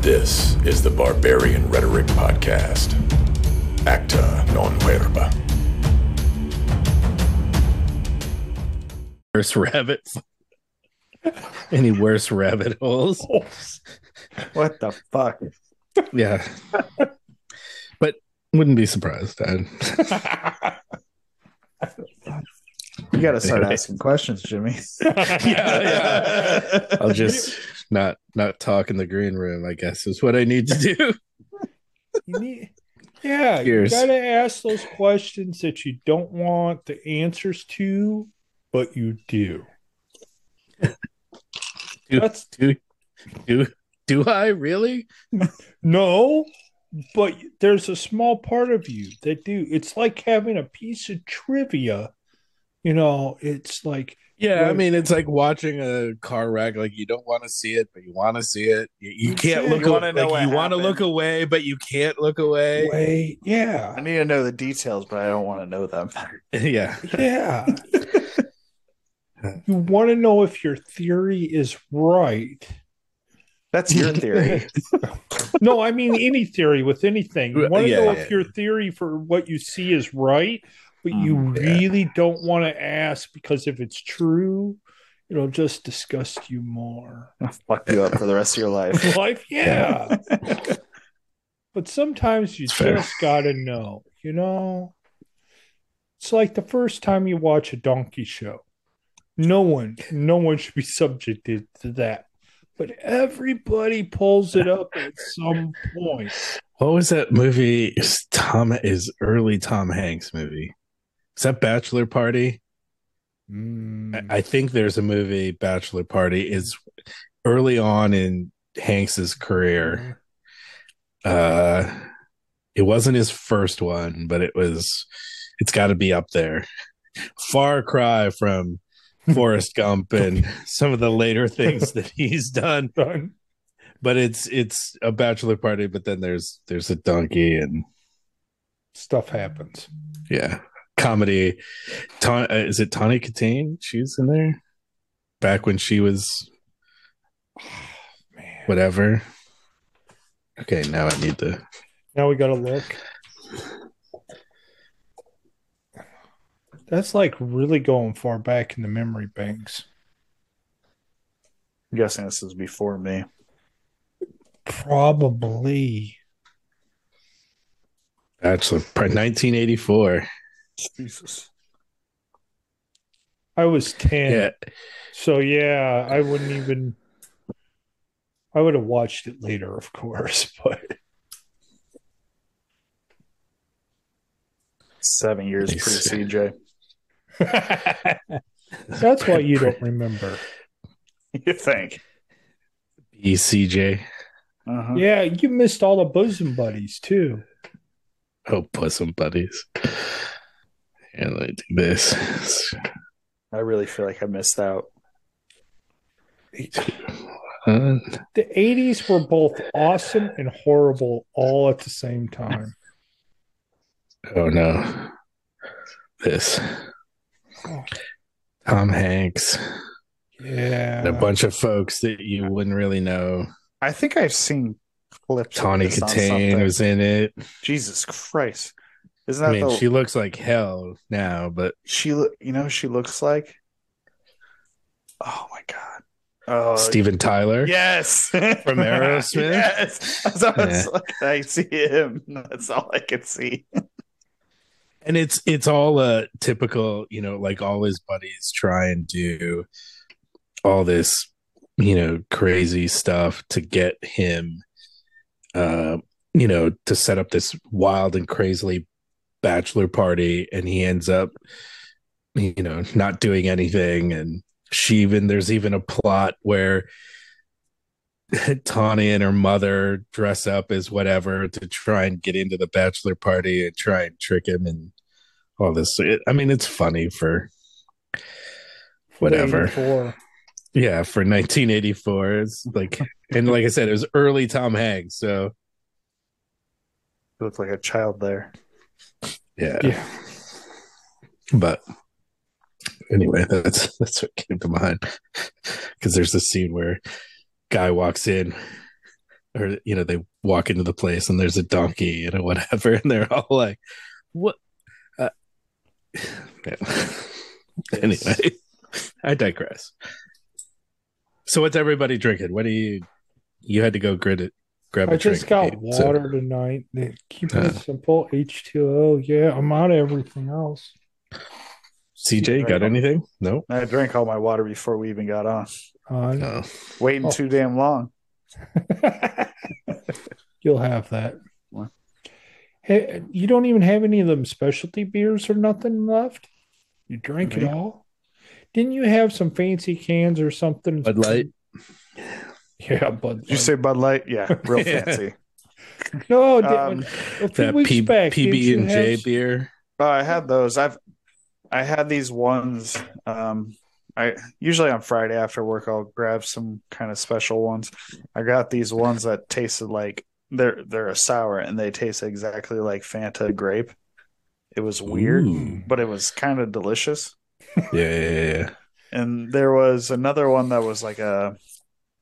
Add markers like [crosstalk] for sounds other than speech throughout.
This is the Barbarian Rhetoric Podcast. Acta non verba. Worse rabbit. Any worse rabbit holes? What the fuck? Yeah. But wouldn't be surprised. I'd- You got to start Anyway. asking questions, Jimmy. [laughs] yeah, yeah. I'll just not not talk in the green room, I guess is what I need to do. [laughs] You need- yeah, Cheers. you gotta ask those questions that you don't want the answers to, but you do. Do, That's do, do, do I really? [laughs] no, but there's a small part of you that do. It's like having a piece of trivia. You know, it's like Yeah, I mean, it's like watching a car wreck. Like you don't want to see it, but you want to see it. You, you can't You look. wanna away. Like, you want to look away, but you can't look away. wait, yeah, I need to know the details, but I don't want to know them. [laughs] yeah, yeah. [laughs] you want to know if your theory is right. That's your theory. [laughs] No, I mean any theory with anything. You want to Yeah, know yeah. if your theory for what you see is right, but you Mm, yeah. really don't want to ask because if it's true, it'll just disgust you more. [laughs] I'll fuck you up for the rest of your life. [laughs] Life, yeah. [laughs] but sometimes you It's fair. just gotta know, you know? It's like the first time you watch a donkey show. No one, no one should be subjected to that. But everybody pulls it up at some point. What was that movie? It's Tom is early Tom Hanks movie. Is that Bachelor Party? I, I think there's a movie Bachelor Party is early on in Hanks's career. Uh it wasn't his first one, but it was it's got to be up there. Far cry from [laughs] Forrest Gump and some of the later [laughs] things that he's done, Done. but it's it's a bachelor party but then there's there's a donkey and Stuff happens. yeah comedy Ta- uh, is it Tawny Kitaen she's in there back when she was Man. whatever okay now i need to Now we gotta look. That's like really going far back in the memory banks. I'm guessing this is before me. Probably. bachelor party 1984 Jesus. I was 10. yeah So yeah, I wouldn't even I would have watched it later, of course, [laughs] but Seven years Nice. pre CJ. that's why you don't [laughs] remember. You think? bcj Uh-huh. Yeah, you missed all the bosom buddies too. oh bosom buddies and let me do this I really feel like I missed out. Uh, The 80s were both awesome and horrible all at the same time. oh no this tom hanks Yeah. and a bunch of folks that you wouldn't really know. I think I've seen clips. Tawny this Kitaen was in it. Jesus Christ! Isn't I mean, the, she looks like hell now, but she? You know, she looks like. Oh my god! Oh, Steven Tyler. Yes, [laughs] From Aerosmith? yes, As I, was like, I see him. That's all I can see. And it's it's all a typical, you know, like all his buddies try and do all this, you know, crazy stuff to get him uh, you know, to set up this wild and crazily bachelor party and he ends up you know, not doing anything and she even there's even a plot where [laughs] Tawny and her mother dress up as whatever to try and get into the bachelor party and try and trick him and all this. It, I mean, it's funny for whatever. 84. Yeah, for 1984, it's like, and like I said, it was early Tom Hanks. So You look like a child there. Yeah, Yeah. but anyway, that's that's what came to mind because there's a scene where guy walks in or you know, they walk into the place and there's a donkey and whatever, and they're all like, "What?" Uh, yeah. anyway, I digress. So, what's everybody drinking? What do you? You had to go grit it. Grab a I just drink, got Pete, so- water tonight. They Keep Uh. it simple. H2O. Yeah, I'm out of everything else. CJ, got anything? No. I drank all my water before we even got on. Uh, No. Waiting Oh. too damn long. [laughs] You'll have that. What? Hey, you don't even have any of them specialty beers or nothing left? You drank it all? Didn't you have some fancy cans or something? Bud Light. [laughs] Yeah, Bud Did you say Bud Light? Yeah, [laughs] real Yeah. fancy. no? Um, That weeks P- back, PB and J have- beer. Oh, I had those. I've I had these ones. Um, I usually on Friday after work I'll grab some kind of special ones. I got these ones that tasted like they're they're a sour and they taste exactly like Fanta grape. It was weird, Ooh. but it was kind of delicious. Yeah, yeah, yeah. And there was another one that was like a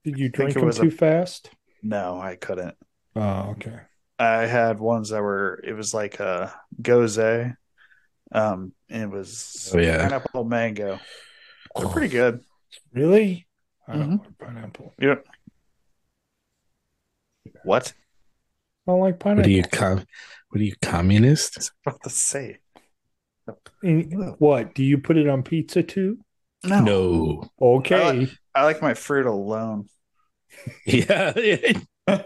Did you drink them was a- too fast? no, I couldn't. Oh, okay. I had ones that were it was like a gose. Um, and it was Oh, yeah. pineapple mango. They're pretty good. Really? I don't Mhm. like pineapple. Yeah. What? I don't like What pineapple. are you com- What are you communist? About to say? What? Do you put it on pizza too? No. No. Okay. I like my fruit alone. Yeah. [laughs]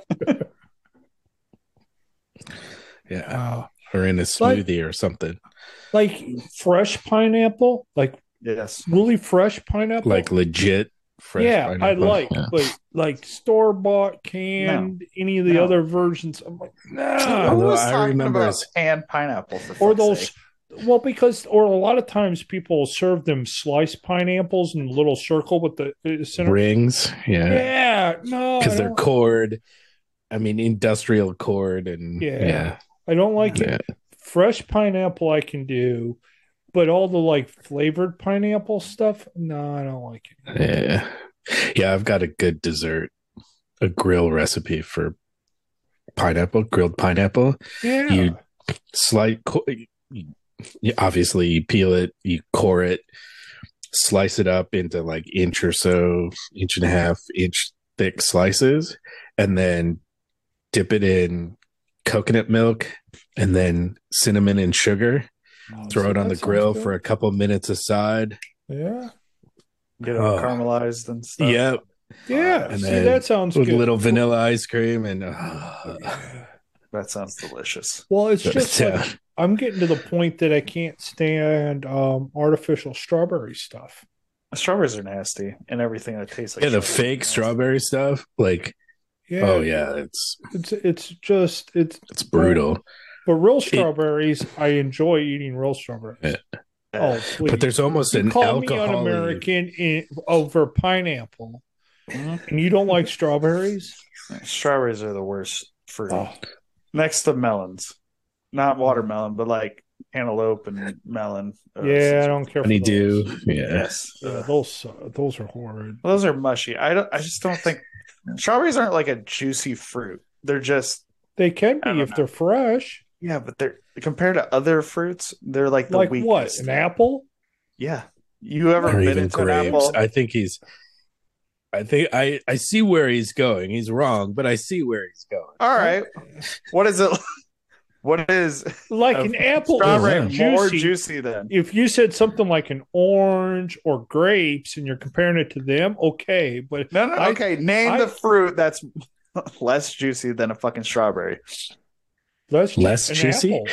yeah. Or in a Like- smoothie or something. like fresh pineapple, like Yes. really fresh pineapple. Like legit fresh yeah, pineapple. I like, Yeah. but like store bought, canned, any of the No. other versions. I'm like, Who Although nah. was I talking remember about canned pineapple for Or those, sake? Well, because or a lot of times people serve them sliced pineapples in a little circle with the uh, center. rings. Yeah. Yeah, no, Because they're cord. I mean, industrial cord and Yeah. yeah. I don't like Yeah. it. Fresh pineapple I can do, but all the like flavored pineapple stuff, no, I don't like it. Yeah. Yeah, I've got a good dessert, a grill recipe for pineapple, grilled pineapple. Yeah, You Slight, co- you- you- obviously, you peel it, you core it, slice it up into like inch or so, inch and a half, inch thick slices, and then dip it in coconut milk and then cinnamon and sugar. Oh, Throw see, it on the grill good. for a couple minutes aside. yeah, Get it Oh. caramelized and stuff. Yep. yeah. And see, that sounds with good. little vanilla ice cream and uh, That sounds delicious. Well, it's just yeah. like I'm getting to the point that I can't stand um, artificial strawberry stuff. Strawberries are nasty and everything that tastes like yeah, the fake strawberry stuff. Like, Yeah, oh yeah, it's it's it's just it's it's brutal. but real strawberries. I enjoy eating real strawberries. Yeah. Oh, please. But there's almost You an call me alcohol. un-American in, over pineapple, Mhm. and you don't like strawberries? Strawberries are the worst fruit. Oh, Next to melons. Not watermelon, but like cantaloupe and melon. Uh, yeah, I don't care. for honeydew. those. Yeah. Yes. Yeah, those uh, those are horrid. Those are mushy. I don't I just don't think strawberries aren't like a juicy fruit. They're just They can be if know. they're fresh. yeah, but they're compared to other fruits, they're like the Like weakest. what? An apple? Yeah. You ever Or been even into an apple? I think he's. I think I I see where he's going. He's wrong, but I see where he's going. All right. What is it? [laughs] What is Like an apple strawberry is more juicy. juicy than? If you said something like an orange or grapes and you're comparing it to them, okay. But No, no. I- Okay, name I- the fruit that's [laughs] less juicy than a fucking strawberry. less, Less an juicy? Apple.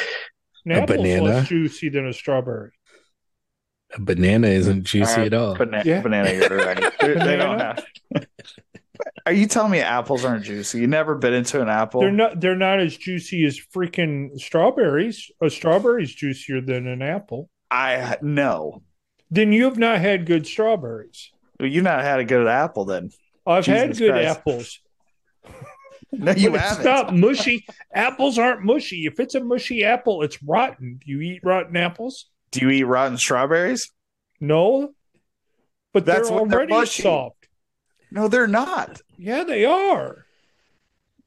An A banana? less juicy than a strawberry. A banana isn't juicy Uh, at all. Bana- Yeah. Banana, you're right. They- [laughs] they don't have. Are you telling me apples aren't juicy? You never bit into an apple? They're not. They're not as juicy as freaking strawberries. A strawberry's juicier than an apple. I no. Then you have not had good strawberries. You've not had a good apple then. I've had good Christ. apples. [laughs] No, you but haven't. it's not mushy. Apples aren't mushy. If it's a mushy apple, it's rotten. Do you eat rotten apples? Do you eat rotten strawberries? No. But That's they're they're already mushy. soft. No, they're not. Yeah, they are.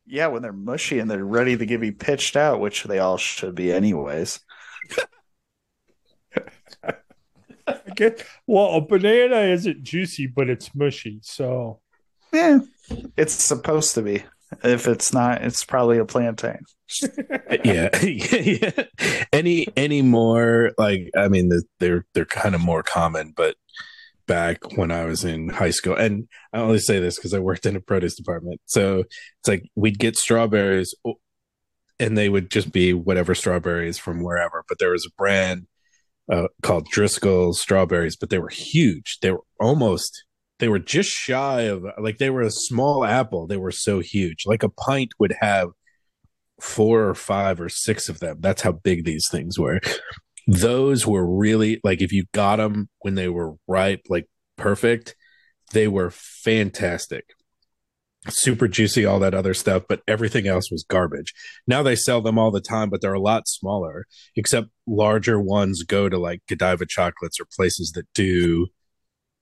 Yeah, when they're mushy and they're ready to get be pitched out, which they all should be anyways. [laughs] Okay. Well, a banana isn't juicy, but it's mushy. So Yeah, it's supposed to be. If it's not, it's probably a plantain. [laughs] yeah, [laughs] yeah. Any any more like I mean the- they're they're kind of more common, but back when I was in high school, and I only say this because I worked in a produce department, so it's like we'd get strawberries, and they would just be whatever strawberries from wherever. But there was a brand uh, called Driscoll's strawberries, but they were huge. They were almost they were just shy of like they were a small apple. They were so huge, like a pint would have four or five or six of them. That's how big these things were. Those were really like if you got them when they were ripe, like perfect, they were fantastic. Super juicy, all that other stuff, but everything else was garbage. Now they sell them all the time, but they're a lot smaller, except larger ones go to like Godiva chocolates or places that do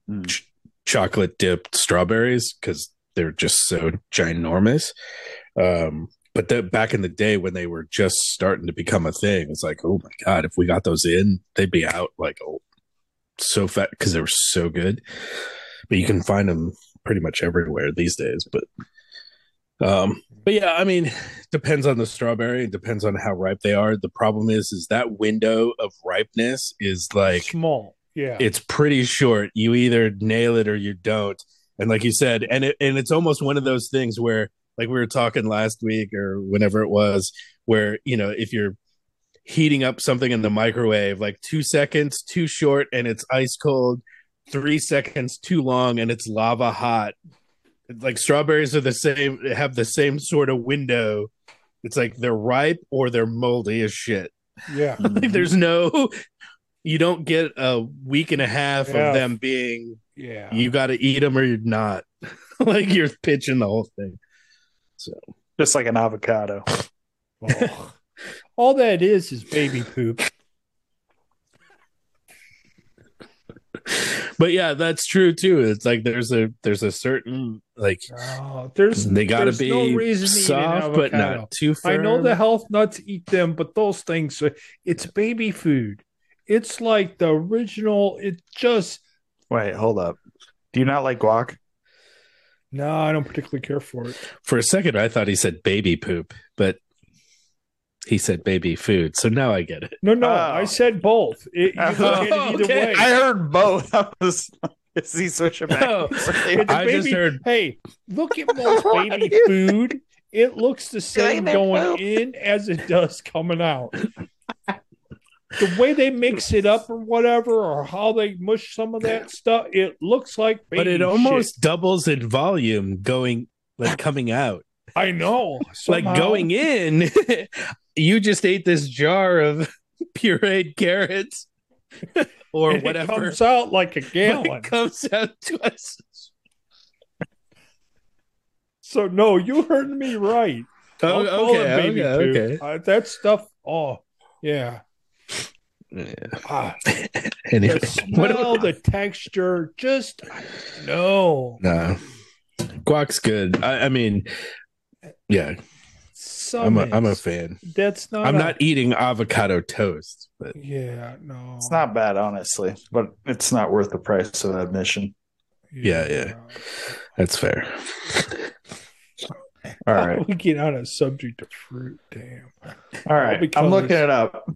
Mm. Ch- chocolate dipped strawberries because they're just so ginormous. Um, but the, back in the day when they were just starting to become a thing, it's like, oh my god, if we got those in, they'd be out like oh, so fat because they were so good. But you can find them pretty much everywhere these days. But um, but yeah, I mean, depends on the strawberry. It depends on how ripe they are. The problem is, is that window of ripeness is like small. Yeah. it's pretty short. You either nail it or you don't. And like you said, and it and it's almost one of those things where, like we were talking last week or whenever it was, where you know if you're heating up something in the microwave, like two seconds too short and it's ice cold, three seconds too long and it's lava hot. Like strawberries are the same, have the same sort of window. It's like they're ripe or they're moldy as shit. yeah. [laughs] Like there's no you don't get a week and a half Yeah. of them being Yeah. you got to eat them or you're not [laughs] like you're pitching the whole thing so Just like an avocado. Oh. All that is is baby poop. but yeah that's true too it's like there's a there's a certain like Oh, there's they got to there's be no reason to eat an soft but not too I know the health nuts eat them, but those things, uh, it's baby food. It's like the original. It just Wait, hold up. Do you not like guac? no, I don't particularly care for it. for a second i thought he said baby poop but he said baby food so now i get it No, no, Oh. I said both. It, you [laughs] look at it Oh, okay. way. I heard both. [laughs] I was. Is he switching back? Oh. [laughs] It's I just heard- Hey, look at most baby do you- food. It looks the same going poop. in as it does coming out. The way they [laughs] mix it up or whatever, or how they mush some of that stuff, it looks like but it shit. almost doubles in volume going like [laughs] coming out I know. like going in [laughs] you just ate this jar of pureed carrots or And whatever It comes out like a gallon. it comes out to us So no, you heard me right. oh, I'll call it okay okay, okay. Uh, that stuff. Oh, yeah. Yeah. Ah, [laughs] anyway the smell, about the texture, just no. no guac's good I, I mean yeah i'm a, I'm a fan That's not. i'm a- not eating avocado toast but Yeah, no. It's not bad, honestly, but it's not worth the price of admission. Yeah, yeah. that's fair [laughs] All right, We get on a subject of fruit. Damn. all right. I'm looking this- it up.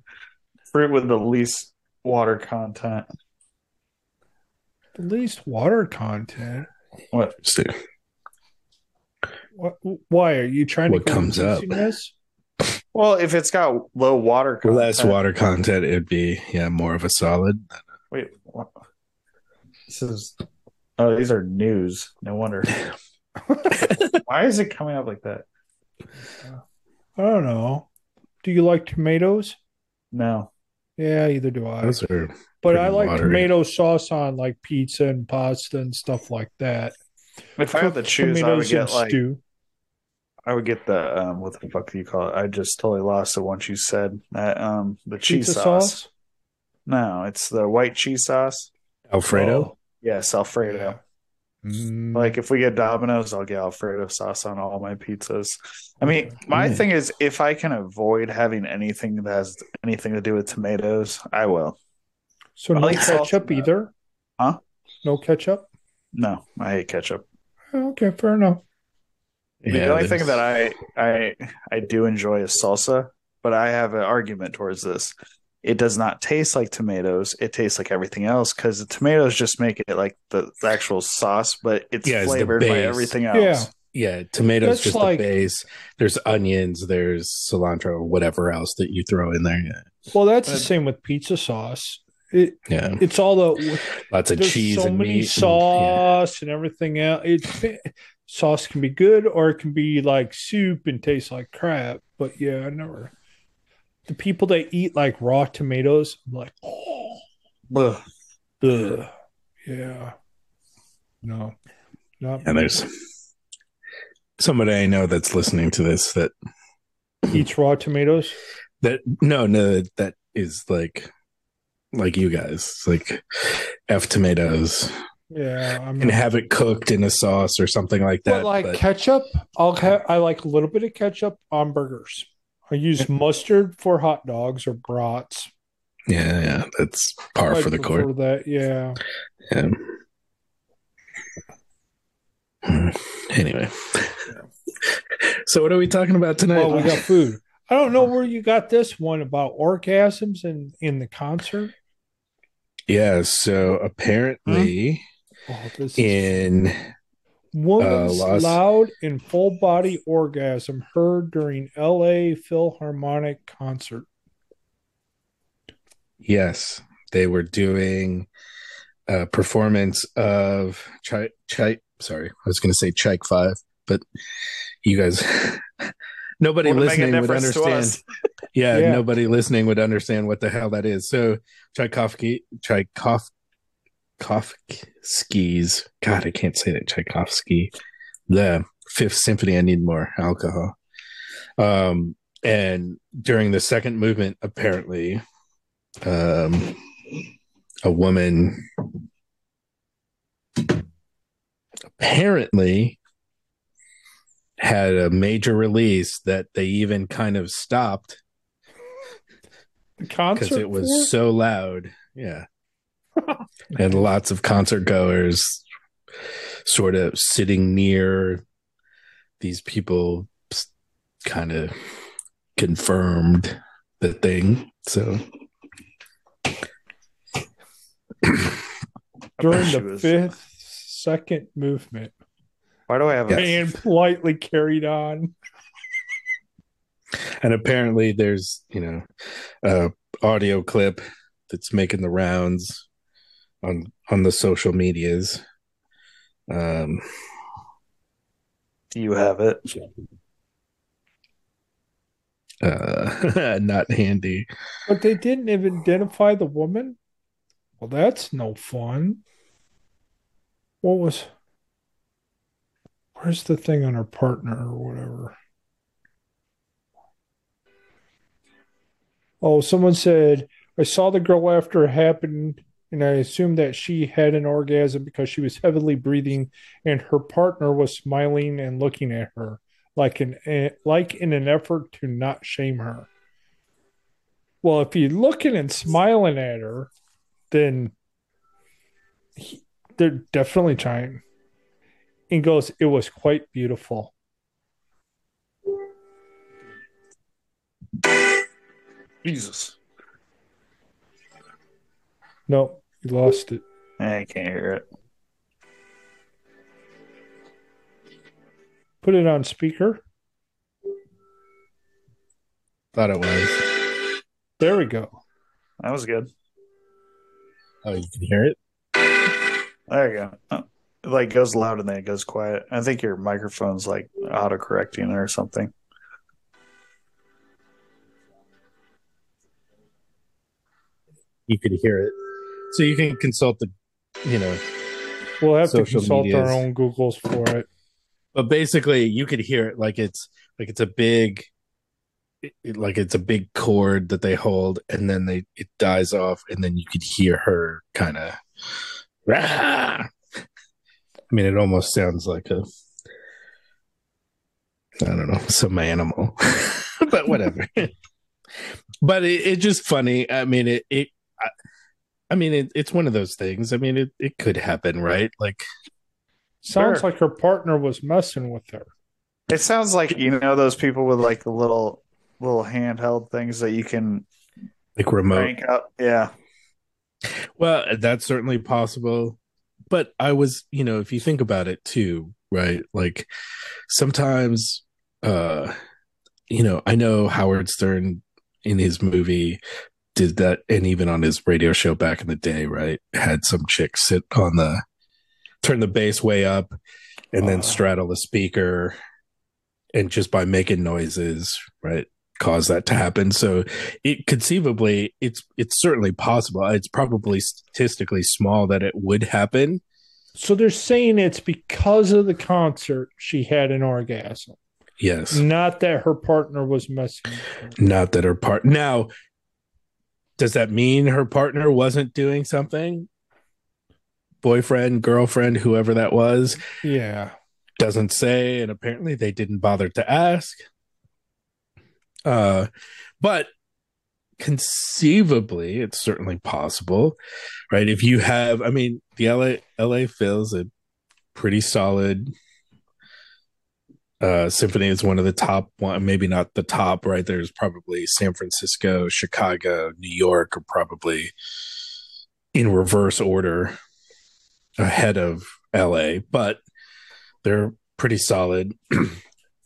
Fruit with the least water content. The least water content. What? so, What? Why are you trying What to What comes up? juiciness? Well, if it's got low water content. less water content it'd be yeah more of a solid Wait, what? This is. Oh, these are news. No wonder. [laughs] [laughs] Why is it coming up like that? I don't know. Do you like tomatoes? No. Yeah, either do I. those are But I like watery. tomato sauce on like pizza and pasta and stuff like that. If I had to choose, I would get like stew. I would get the um what the fuck do you call it? I just totally lost it once you said that um the cheese Pizza sauce. sauce. No, it's the white cheese sauce. alfredo Oh, Yes, Alfredo. Mm, Like if we get Domino's, I'll get Alfredo sauce on all my pizzas. I mean, my Yeah. thing is if I can avoid having anything that has anything to do with tomatoes, I will. so I no like salsa ketchup now. either. Huh? No ketchup. No, I hate ketchup. Oh, Okay, fair enough. the only thing that I I I do enjoy is salsa, but I have an argument towards this. It does not taste like tomatoes. It tastes like everything else because the tomatoes just make it like the, the actual sauce, but it's Yeah, it's flavored by everything else. yeah, tomatoes That's just like- the base. There's onions, there's cilantro, or whatever else that you throw in there. Yeah, Well, that's the same with pizza sauce. It yeah. it's all the lots of cheese so and many meat. and- sauce and, everything else. It sauce can be good or it can be like soup and taste like crap. But yeah, I never. The people that eat like raw tomatoes, I'm like, oh, Ugh. ugh. yeah, no, not. And there's somebody I know that's listening to this that eats raw tomatoes. that no no that is like like you guys It's like f tomatoes Yeah, I'm and not- have it cooked in a sauce or something like that but like but- ketchup, I'll have I like a little bit of ketchup on burgers. I use mustard for hot dogs or brats. yeah yeah that's par I for the court That yeah. yeah. Hmm. anyway [laughs] so what are we talking about tonight Well, we got [laughs] food. I don't know where you got this one about orgasms in in the concert. yeah so apparently Oh, in woman's uh, loud and full body orgasm heard during L.A. Philharmonic concert. Yes, they were doing a performance of Chai Chai. Sorry, I was going to say Tchaik Five, but you guys, [laughs] nobody Wouldn't make a listening would understand. Yeah, [laughs] Yeah. nobody listening would understand what the hell that is. So Tchaikovsky, Tchaikov, Tchaikovsky's. God, I can't say that Tchaikovsky. The Fifth Symphony. I need more alcohol. Um, and during the second movement, apparently, um, a woman apparently had a major release that they even kind of stopped The concert because it was so loud. Yeah. [laughs] and lots of concert goers sort of sitting near these people kind of confirmed the thing. So [clears throat] during the was- fifth second movement. Why do I have a Yes. And politely carried on. and apparently there's, you know, a audio clip that's making the rounds on on the social medias. Um Do you have it? uh [laughs] not handy. But they didn't even identify the woman? Well, that's no fun. What was. Where's the thing on her partner or whatever? Oh, someone said, I saw the girl after it happened, and I assumed that she had an orgasm because she was heavily breathing and her partner was smiling and looking at her like an eh, like in an effort to not shame her. Well, if you're looking and smiling at her, then he, they're definitely trying. And goes, it was quite beautiful. Jesus. No, you lost it. I can't hear it. Put it on speaker. Thought it was. There we go. That was good. Oh, you can hear it? There you go. Oh, It like goes loud and then it goes quiet. I think your microphone's like auto correcting or something. You could hear it. So you can consult the you know, We'll have to consult our own Googles for it. but basically you could hear it like it's like it's a big it- like it's a big chord that they hold and then they it dies off and then you could hear her kind of I mean, it almost sounds like a, I don't know, some animal, [laughs] but whatever. [laughs] but it, it's just funny. I mean, it, it I, I mean, it, it's one of those things. I mean, it, it could happen, right? Like, Sounds Sure. like her partner was messing with her. It sounds like you know those people with like the little little handheld things that you can like remote. crank up. Yeah. Well, that's certainly possible. But I was, you know, if you think about it too, right? Like sometimes uh you know, I know Howard Stern in his movie did that and even on his radio show back in the day, right? Had some chick sit on the turn the bass way up and then Oh. straddle the speaker and just by making noises, right? cause that to happen. So it conceivably it's it's certainly possible. It's probably statistically small that it would happen. So they're saying it's because of the concert she had an orgasm, Yes. not that her partner was messing with her. Not that her part now does that mean her partner wasn't doing something? Boyfriend, girlfriend, whoever that was, Yeah. doesn't say, and apparently they didn't bother to ask. Uh, but conceivably, it's certainly possible, right? If you have, I mean, the LA LA Phil's a pretty solid uh symphony is one of the top one maybe not the top right? There's probably san francisco chicago new york are probably in reverse order ahead of la but they're pretty solid. [clears throat]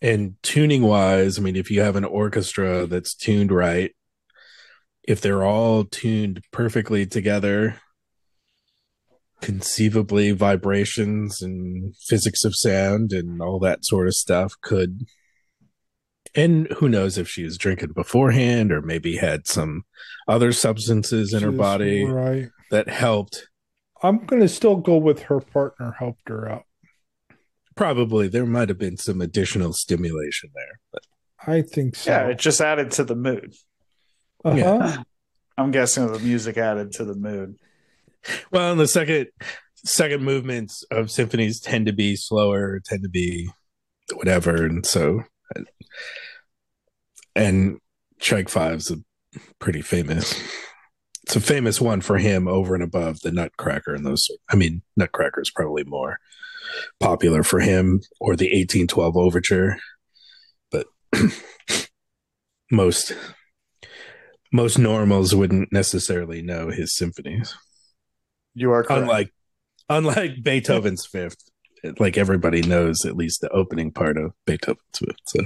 And tuning wise i mean if you have an orchestra that's tuned right if they're all tuned perfectly together conceivably vibrations and physics of sound and all that sort of stuff could and who knows if she was drinking beforehand or maybe had some other substances in her body Right. that helped I'm going to still go with her partner helped her out. probably there might have been some additional stimulation there but I think so. Yeah, it just added to the mood. uh-huh. yeah. I'm guessing the music added to the mood. Well the second second movements of symphonies tend to be slower tend to be whatever and so and Tchaik Five's a pretty famous. It's a famous one for him over and above the Nutcracker and those. I mean, Nutcracker is probably more popular for him or the 1812 Overture, but [clears throat] most most normals wouldn't necessarily know his symphonies. You are correct. Unlike unlike [laughs] Beethoven's Fifth, like everybody knows at least the opening part of Beethoven's Fifth. So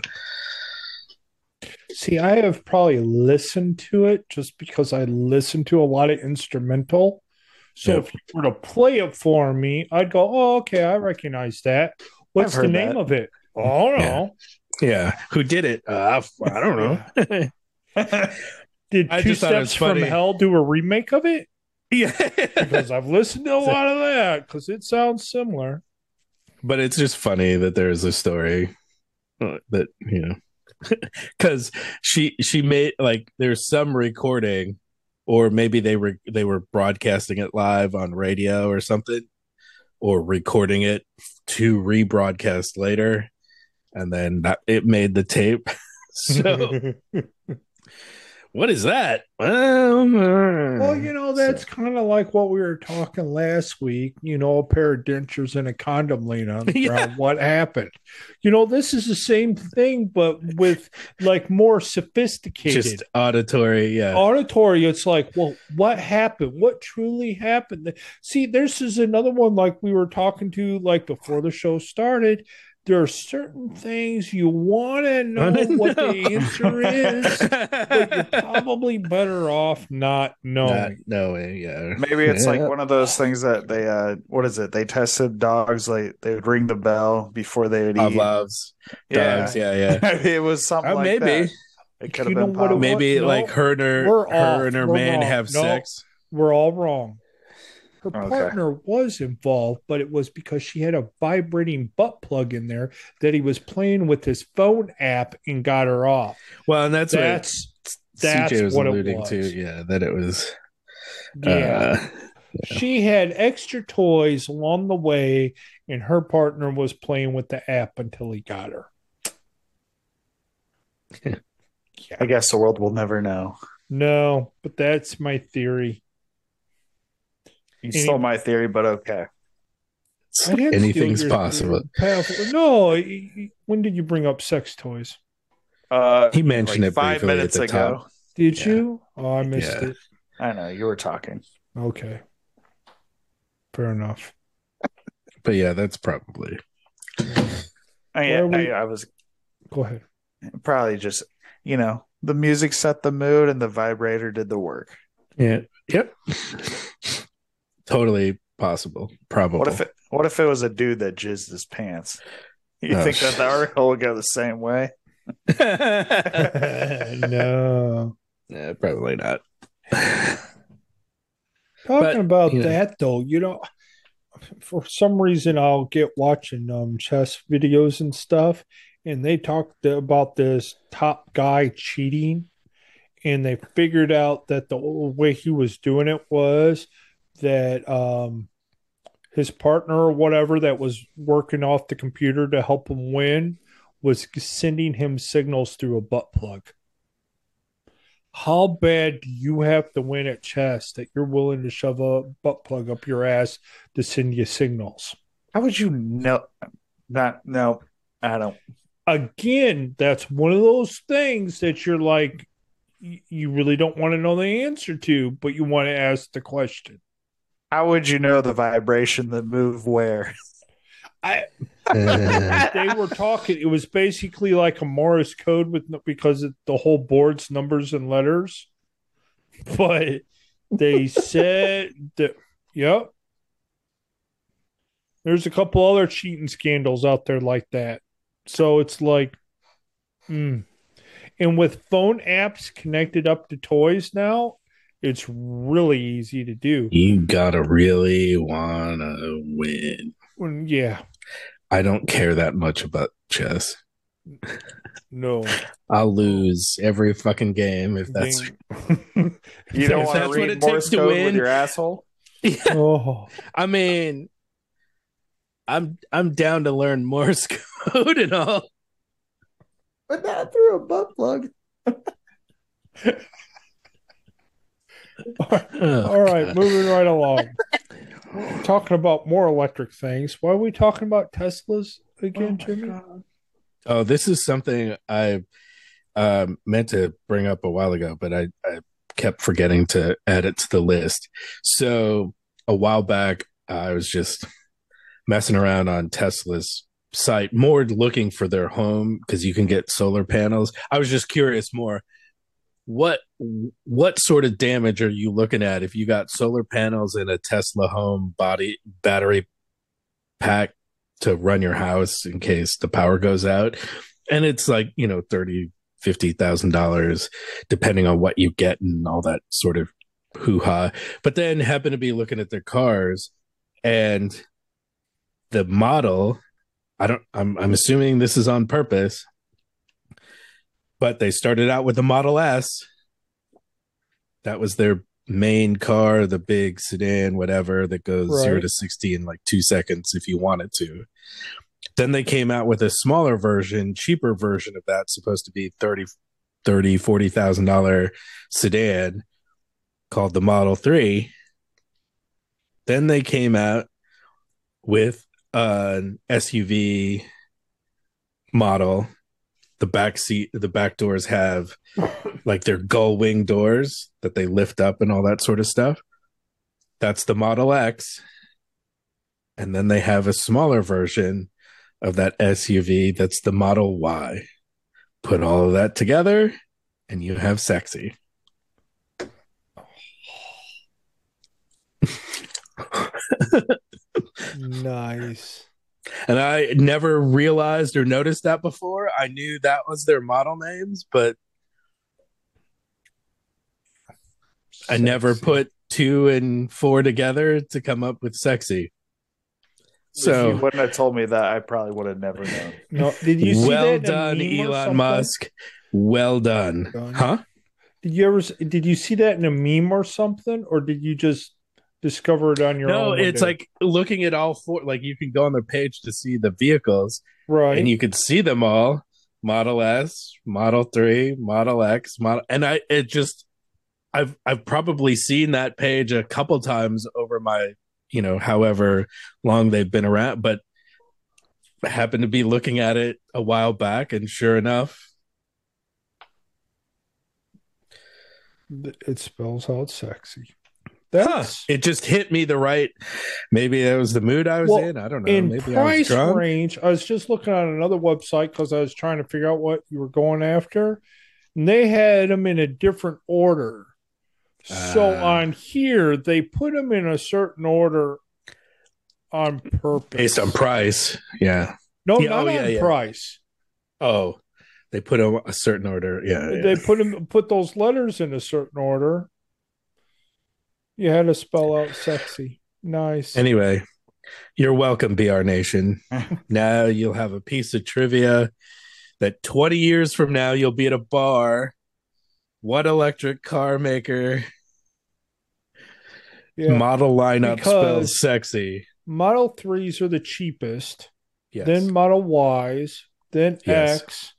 See, I have probably listened to it just because I listen to a lot of instrumental. So Yep. if you were to play it for me, I'd go, "Oh, okay, I recognize that. What's the name that. of it? Oh Yeah. no. yeah, who did it? Uh, I don't know. [laughs] Did [laughs] I Two just thought it was Steps from. Hell do a remake of it? Yeah, Because I've listened to a lot of that because it sounds similar. but it's just funny that there's a story that you know [laughs] because she she made like there's some recording or maybe they were they were broadcasting it live on radio or something or recording it to rebroadcast later and then that, it made the tape. [laughs] So [laughs] what is that well, Well, you know, that's kind of like what we were talking last week. You know, a pair of dentures and a condom laying on the [laughs] Yeah. ground. What happened? You know, this is the same thing, but with like more sophisticated just auditory yeah auditory. It's like, well, what happened? What truly happened? See, this is another one like we were talking to like before the show started. There are certain things you want to [laughs] know what the answer is, but you're probably better off not knowing. Not knowing, yeah. Maybe it's like one of those things that they uh what is it? They tested dogs like they would ring the bell before they would eat. Pavlov's dogs, yeah, yeah. [laughs] it was something Oh, like maybe. that. It could have been what it Pavlov. Maybe no, like her and her, her and her man wrong. have No. sex. We're all wrong. Her Okay. partner was involved, but it was because she had a vibrating butt plug in there that he was playing with his phone app and got her off. Well, and that's, That's what that's CJ was what it alluding was. to. Yeah, that it was. yeah. Uh, She had extra toys along the way, and her partner was playing with the app until he got her. [laughs] I guess the world will never know. No, but that's my theory. You Any- stole my theory, but okay. I didn't steal Anything's possible. your path- No, y- y- when did you bring up sex toys? Uh, He mentioned like it five briefly at minutes the ago. top. Did Yeah. you? Oh, I missed Yeah. it. I know you were talking. Okay. Fair enough. But yeah, that's probably. I, Where we- I, I was Go ahead. probably just, you know, the music set the mood and the vibrator did the work. Yeah. Yep. Totally possible. Probably. What if it? What if it was a dude that jizzed his pants? You Oh, think that the article would go the same way? [laughs] no. Yeah, probably not. Talking But, about you know. that though, you know, for some reason I'll get watching um chess videos and stuff, and they talked about this top guy cheating, and they figured out that the way he was doing it was that um his partner or whatever that was working off the computer to help him win was sending him signals through a butt plug. How bad do you have to win at chess that you're willing to shove a butt plug up your ass to send you signals? How would you know? Not no. I don't. Again, that's one of those things that you're like, you really don't want to know the answer to, but you want to ask the question. How would you know the vibration that move where? I [laughs] they were talking. It was basically like a Morse code with because it, the whole board's numbers and letters. But they said that, yep. There's a couple other cheating scandals out there like that. So it's like, hmm. and with phone apps connected up to toys now, it's really easy to do. you gotta really wanna win. When, yeah, I don't care that much about chess. no. [laughs] I'll lose every fucking game if that's [laughs] You don't want to that's what read it takes Morse to code win. with your asshole. [laughs] oh. I mean I'm I'm down to learn Morse code and all. But not through a butt plug. [laughs] Oh, All right, God. moving right along. talking about more electric things. Why are we talking about Teslas again, Jimmy? Oh, this is something I um, meant to bring up a while ago, but I, I kept forgetting to add it to the list. So a while back, I was just messing around on Tesla's site, more looking for their home because you can get solar panels. I was just curious more. What what sort of damage are you looking at if you got solar panels in a Tesla home body battery pack to run your house in case the power goes out? And it's like you know thirty fifty thousand dollars depending on what you get and all that sort of hoo-ha. But then happen to be looking at their cars and the model i don't i'm, I'm assuming this is on purpose but they started out with the model s. That was their main car the big sedan whatever that goes Right. 0 to 60 in like 2 seconds if you wanted to. Then they came out with a smaller version cheaper version of that supposed to be 30 30 40,000 dollar sedan called the Model 3 then they came out with an SUV model the back seat the back doors have like their gull wing doors that they lift up and all that sort of stuff that's the Model X and then they have a smaller version of that SUV that's the Model Y. Put all of that together and you have sexy. [laughs] Nice. And I never realized or noticed that before. I knew that was their model names, but I never put two and four together to come up with sexy. if you So wouldn't have told me that, I probably would have never known. No, did you see well that in done, meme Elon? Musk. Well done. Done. Huh? Did you ever? Did you see that in a meme or something, or did you just discover it on your no, own. one it's day. like looking at all four. Like you can go on their page to see the vehicles, right. and you can see them all: Model S, Model Three, Model X, Model. And I, it just, I've, I've probably seen that page a couple times over my, you know, however long they've been around, but I happened to be looking at it a while back, and sure enough, it spells out sexy. Huh, That's it just hit me the right. Maybe that was the mood I was Well, in. I don't know. in Maybe I was price drunk. range. I was just looking on another website because I was trying to figure out what you were going after, and they had them in a different order. So Ah. on here, they put them in a certain order on purpose, based on price. Yeah. No, Yeah, not oh, yeah, on yeah. price. Oh, they put a, a certain order. Yeah. yeah. They put them put those letters in a certain order. You had to spell out sexy. Nice. Anyway, you're welcome, BR Nation. [laughs] now you'll have a piece of trivia that 20 years from now you'll be at a bar. What electric car maker yeah. model lineup Because- spells sexy? Model threes are the cheapest. Yes. Then Model Ys. Then Yes. X.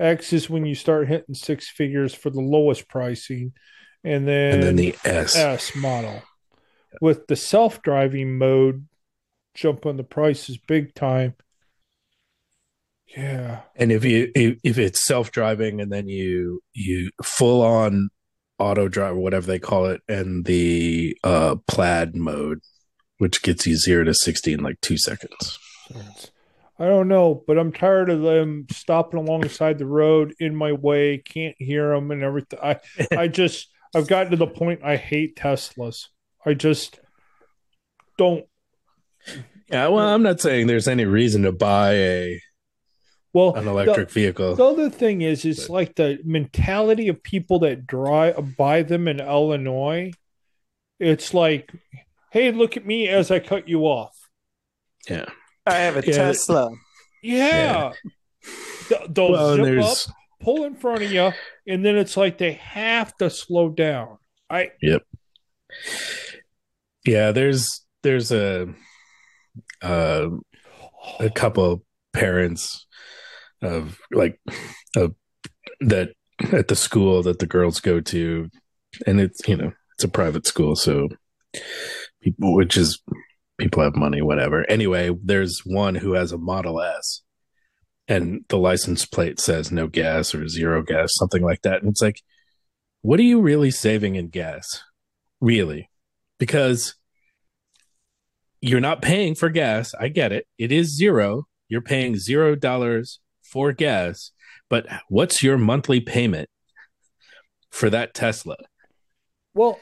X is when you start hitting six figures for the lowest pricing, and then and then the S. S model with the self-driving mode jumping the prices big time. Yeah. And if you if, it's self-driving and then you you full on auto drive or whatever they call it and the uh plaid mode which gets you 0 to 60 in like 2 seconds. I don't know, but I'm tired of them stopping alongside the road in my way, can't hear them and everything. I [laughs] I just I've gotten to the point I hate Teslas. I just don't Yeah, well, I'm not saying there's any reason to buy a well an electric vehicle. The other thing is, it's But- like the mentality of people that drive buy them in Illinois. It's like, hey, look at me as I cut you off. yeah. I have a Yeah. Tesla. Yeah, Th- they'll Well, and zip there's up, pull in front of you, and then it's like they have to slow down. I yep. yeah, there's there's a uh, a couple parents of like of that at the school that the girls go to and it's you know it's a private school so people which is people have money whatever anyway there's one who has a model s and the license plate says no gas or zero gas something like that and it's like what are you really saving in gas really because you're not paying for gas. I get it. It is zero. You're paying zero dollars for gas, but what's your monthly payment for that Tesla? well,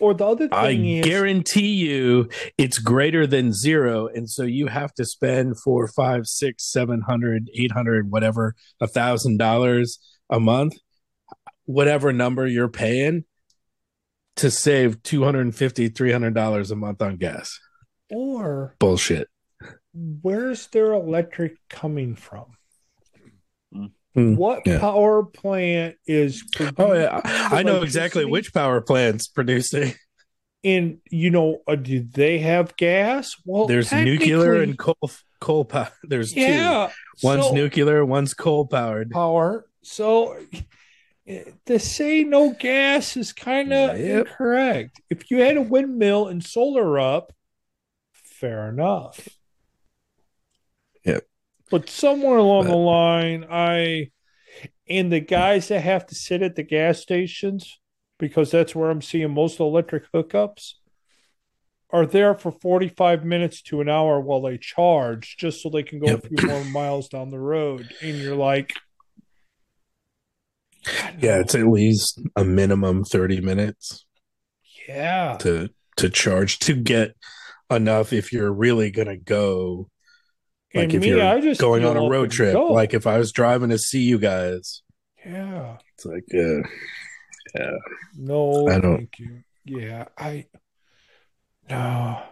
or the other thing I is, guarantee you it's greater than zero. And so you have to spend four, five, six, seven hundred, eight hundred, whatever, a thousand dollars a month, whatever number you're paying to save 250 300 dollars a month on gas or bullshit where's their electric coming from? Hmm, What yeah. power plant is? Oh yeah, I know exactly which power plant's producing. And you know, uh, do they have gas? Well, There's nuclear and coal coal power. There's two. yeah. One's so- nuclear, one's coal powered. power. So to say no gas is kind of Yep. incorrect. If you had a windmill and solar up, fair enough. But somewhere along But- the line, I and the guys that have to sit at the gas stations because that's where I'm seeing most electric hookups are there for 45 minutes to an hour while they charge just so they can go Yep. a few more [laughs] miles down the road. And you're like Yeah, it's at least a minimum 30 minutes yeah. to to charge to get enough if you're really gonna go like and if me you're I just going on a road trip. go. Like if I was driving to see you guys, yeah it's like uh no I don't- thank you yeah I no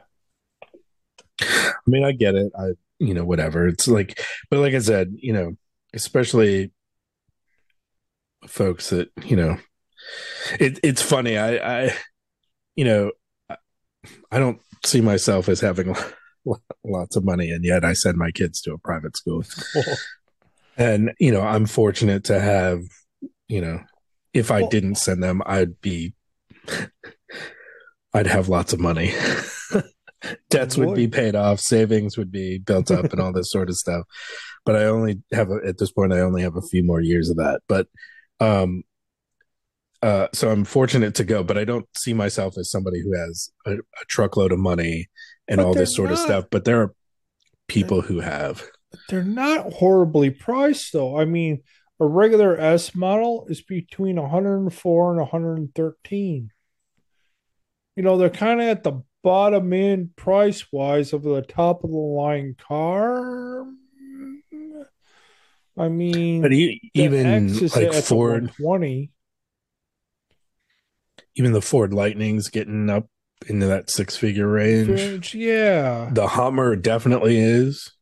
I mean, I get it. I, you know, whatever. It's like, but like I said, you know, especially folks that, you know, it, it's funny. I, I, you know, I don't see myself as having [laughs] lots of money, and yet I send my kids to a private school. [laughs] And you know, I'm fortunate to have, you know, if I didn't send them, I'd be, I'd have lots of money. [laughs] Debts would be paid off, savings would be built up, and all this sort of stuff. But I only have a, at this point, I only have a few more years of that. But, um, uh, so I'm fortunate to go, but I don't see myself as somebody who has a, a truckload of money and But all this sort of stuff. But there are people who have. They're not horribly priced though. I mean, a regular S model is between 104 and 113. You know, they're kind of at the bottom end price wise of the top of the line car. I mean, But e- the even X is like Ford, 120. Even the Ford Lightning's getting up into that six figure range. Range, yeah. The Hummer definitely is.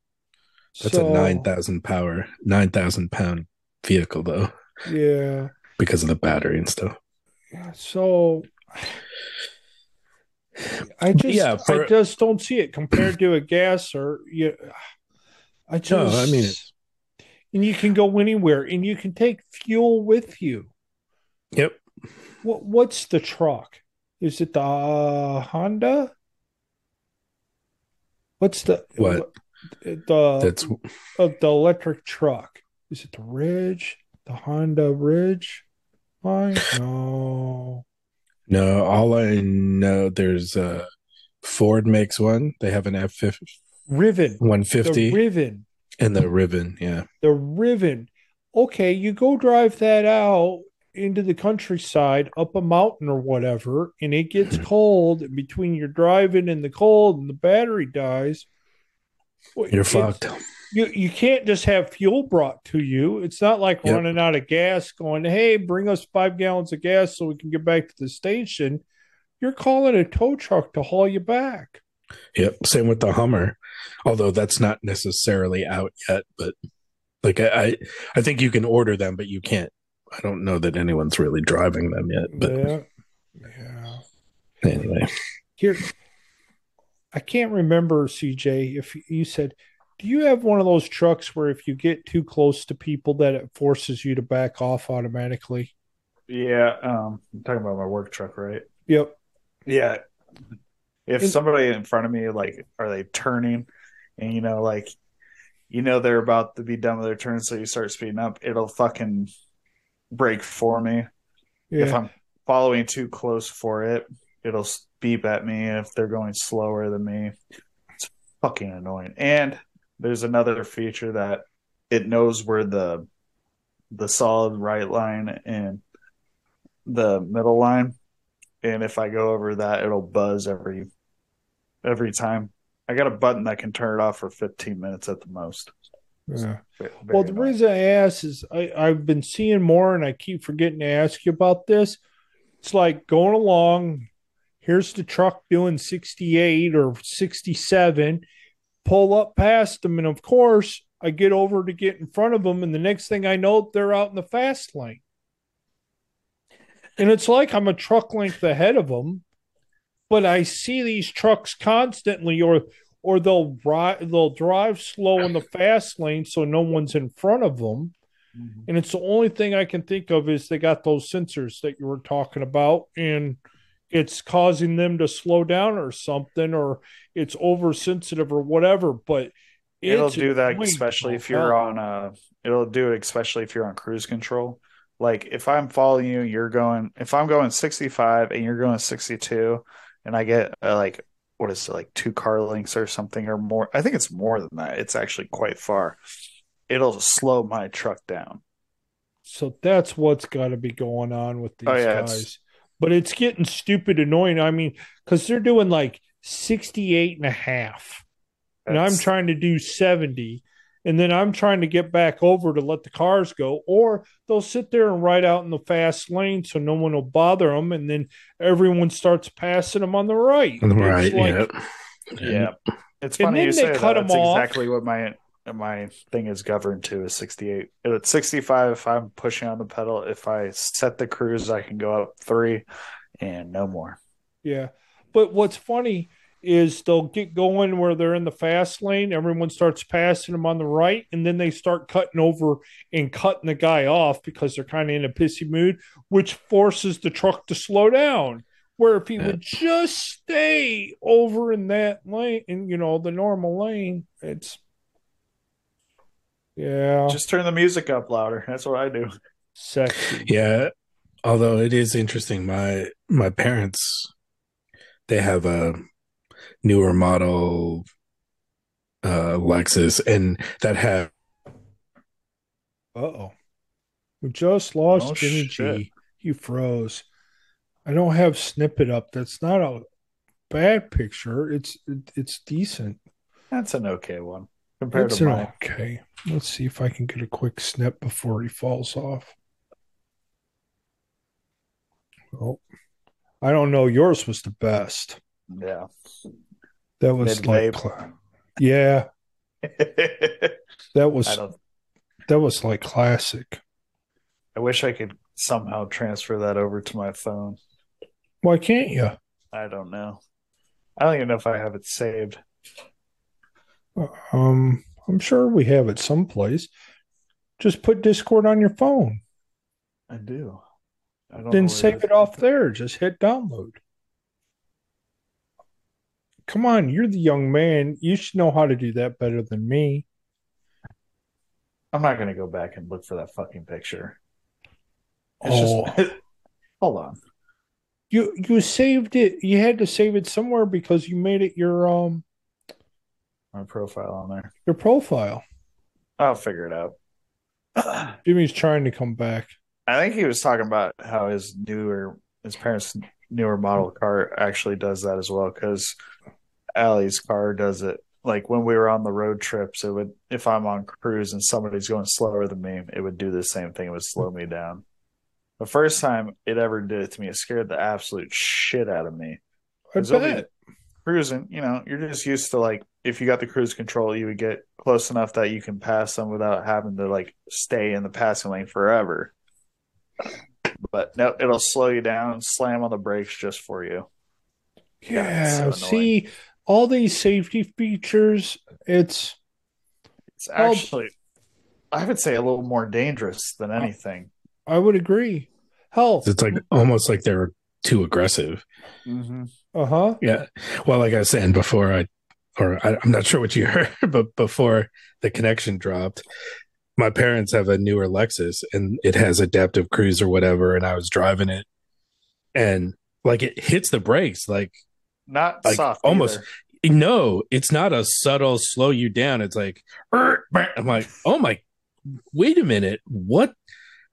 That's So, a nine thousand power, nine thousand pound vehicle though, Yeah. because of the battery and stuff. So I just yeah, for- I just don't see it compared to a gas or you I just No, I mean it's- and you can go anywhere and you can take fuel with you. Yep. What what's the truck? Is it the uh, Honda? What's the What? the That's of the electric truck? Is it the Ridge? The Honda Ridge? Line? No. no. All I know, there's uh Ford makes one. They have an F Rivian. one The fifty Rivian. and the Rivian. Yeah. the Rivian. Okay, you go drive that out into the countryside, up a mountain or whatever, and it gets hmm. cold. And between your driving and the cold, and the battery dies. You're fucked. You you can't just have fuel brought to you. It's not like Yep. running out of gas. Going, hey, bring us five gallons of gas so we can get back to the station. You're calling a tow truck to haul you back. Yep. Same with the Hummer, although that's not necessarily out yet. But like I, I, I think you can order them, but you can't. I don't know that anyone's really driving them yet. But yeah, yeah. anyway, Here, I can't remember, CJ, if you said, do you have one of those trucks where if you get too close to people that it forces you to back off automatically? Yeah, um, I'm talking about my work truck, right? Yep. Yeah. If And- somebody in front of me, like, are they turning, and you know, like, you know, they're about to be done with their turn, so you start speeding up, it'll fucking brake for me. If I'm following too close for it, it'll beep at me if they're going slower than me. It's fucking annoying. And there's another feature that it knows where the the solid right line and the middle line. And if I go over that, it'll buzz every every time. I got a button that can turn it off for 15 minutes at the most. Yeah. Very Well, the annoying. reason I ask is I, I've been seeing more and I keep forgetting to ask you about this. It's like going along, here's the truck doing 68 or 67, pull up past them. And of course, I get over to get in front of them. And the next thing I know, they're out in the fast lane. And it's like I'm a truck length ahead of them, but I see these trucks constantly, or or they'll ride, they'll drive slow in the fast lane so no one's in front of them. Mhm. And it's the only thing I can think of is they got those sensors that you were talking about, and it's causing them to slow down or something, or it's oversensitive or whatever. But It'll do that especially if you're on uh it'll do it especially if you're on cruise control. Like if I'm following you, you're going if I'm going 65 and you're going 62 and I get uh, like what is it like two car lengths or something or more. I think it's more than that. It's actually quite far. It'll slow my truck down. So that's what's got to be going on with these Oh, yeah, guys. it's- But it's getting stupid annoying. I mean, because they're doing like 68 and a half. And I'm trying to do 70. And then I'm trying to get back over to let the cars go. Or they'll sit there and ride out in the fast lane so no one will bother them. And then everyone starts passing them on the right. It's right? like, yeah. Yeah. It's funny you say cut that. 'em That's exactly what my my thing is governed to is 68. At 65 if I'm pushing on the pedal, if I set the cruise I can go up 3 and no more. Yeah. but what's funny is they'll get going where they're in the fast lane. Everyone starts passing them on the right, and then they start cutting over and cutting the guy off because they're kind of in a pissy mood, which forces the truck to slow down. Where if he Yeah. would just stay over in that lane, in you know the normal lane, it's yeah, Just turn the music up louder. That's what I do. sexy. Yeah, although it is interesting, my my parents they have a newer model uh Lexus and that have Uh oh. We just lost Oh, Jimmy shit. G. He froze. I don't have snippet up. That's not a bad picture. It's it, it's decent. That's an okay one compared It's to an mine. okay. Let's see if I can get a quick snip before he falls off. Oh, I don't know. Yours was the best. Yeah. That was Mid-vape. like, yeah, that [laughs] was that was like classic. I wish I could somehow transfer that over to my phone. Why can't you? I don't know. I don't even know if I have it saved. Um, I'm sure we have it someplace. Just put Discord on your phone. I do. I don't Then save is. it off there. Just hit download. Come on, you're the young man. You should know how to do that better than me. I'm not gonna go back and look for that fucking picture. It's Oh, just [laughs] hold on. you you saved it. You had to save it somewhere because you made it your um My profile on there. your profile. I'll figure it out. [clears throat] Jimmy's trying to come back. I think he was talking about how his newer, his parents' newer model car actually does that as well. Because Allie's car does it. Like when we were on the road trips, it would if I'm on cruise and somebody's going slower than me, it would do the same thing. It would slow me down. The first time it ever did it to me, it scared the absolute shit out of me. I 'Cause it'll bet. cruising, you know, you're just used to like if you got the cruise control, you would get close enough that you can pass them without having to like stay in the passing lane forever. But no, it'll slow you down, slam on the brakes just for you. Yeah. it's so see, all these safety features. It's It's Well- actually, I would say, a little more dangerous than anything. I would agree. Hell, it's like almost like they're too aggressive. Mm-hmm. uh huh. Yeah. Well, like I was saying before, I or I, I'm not sure what you [laughs] heard, but before the connection dropped, my parents have a newer Lexus and it has adaptive cruise or whatever, and I was driving it, and like it hits the brakes, like Not Like, soft, almost- either. no, it's not a subtle slow you down. It's like "Er. I'm like, oh my, wait a minute, what?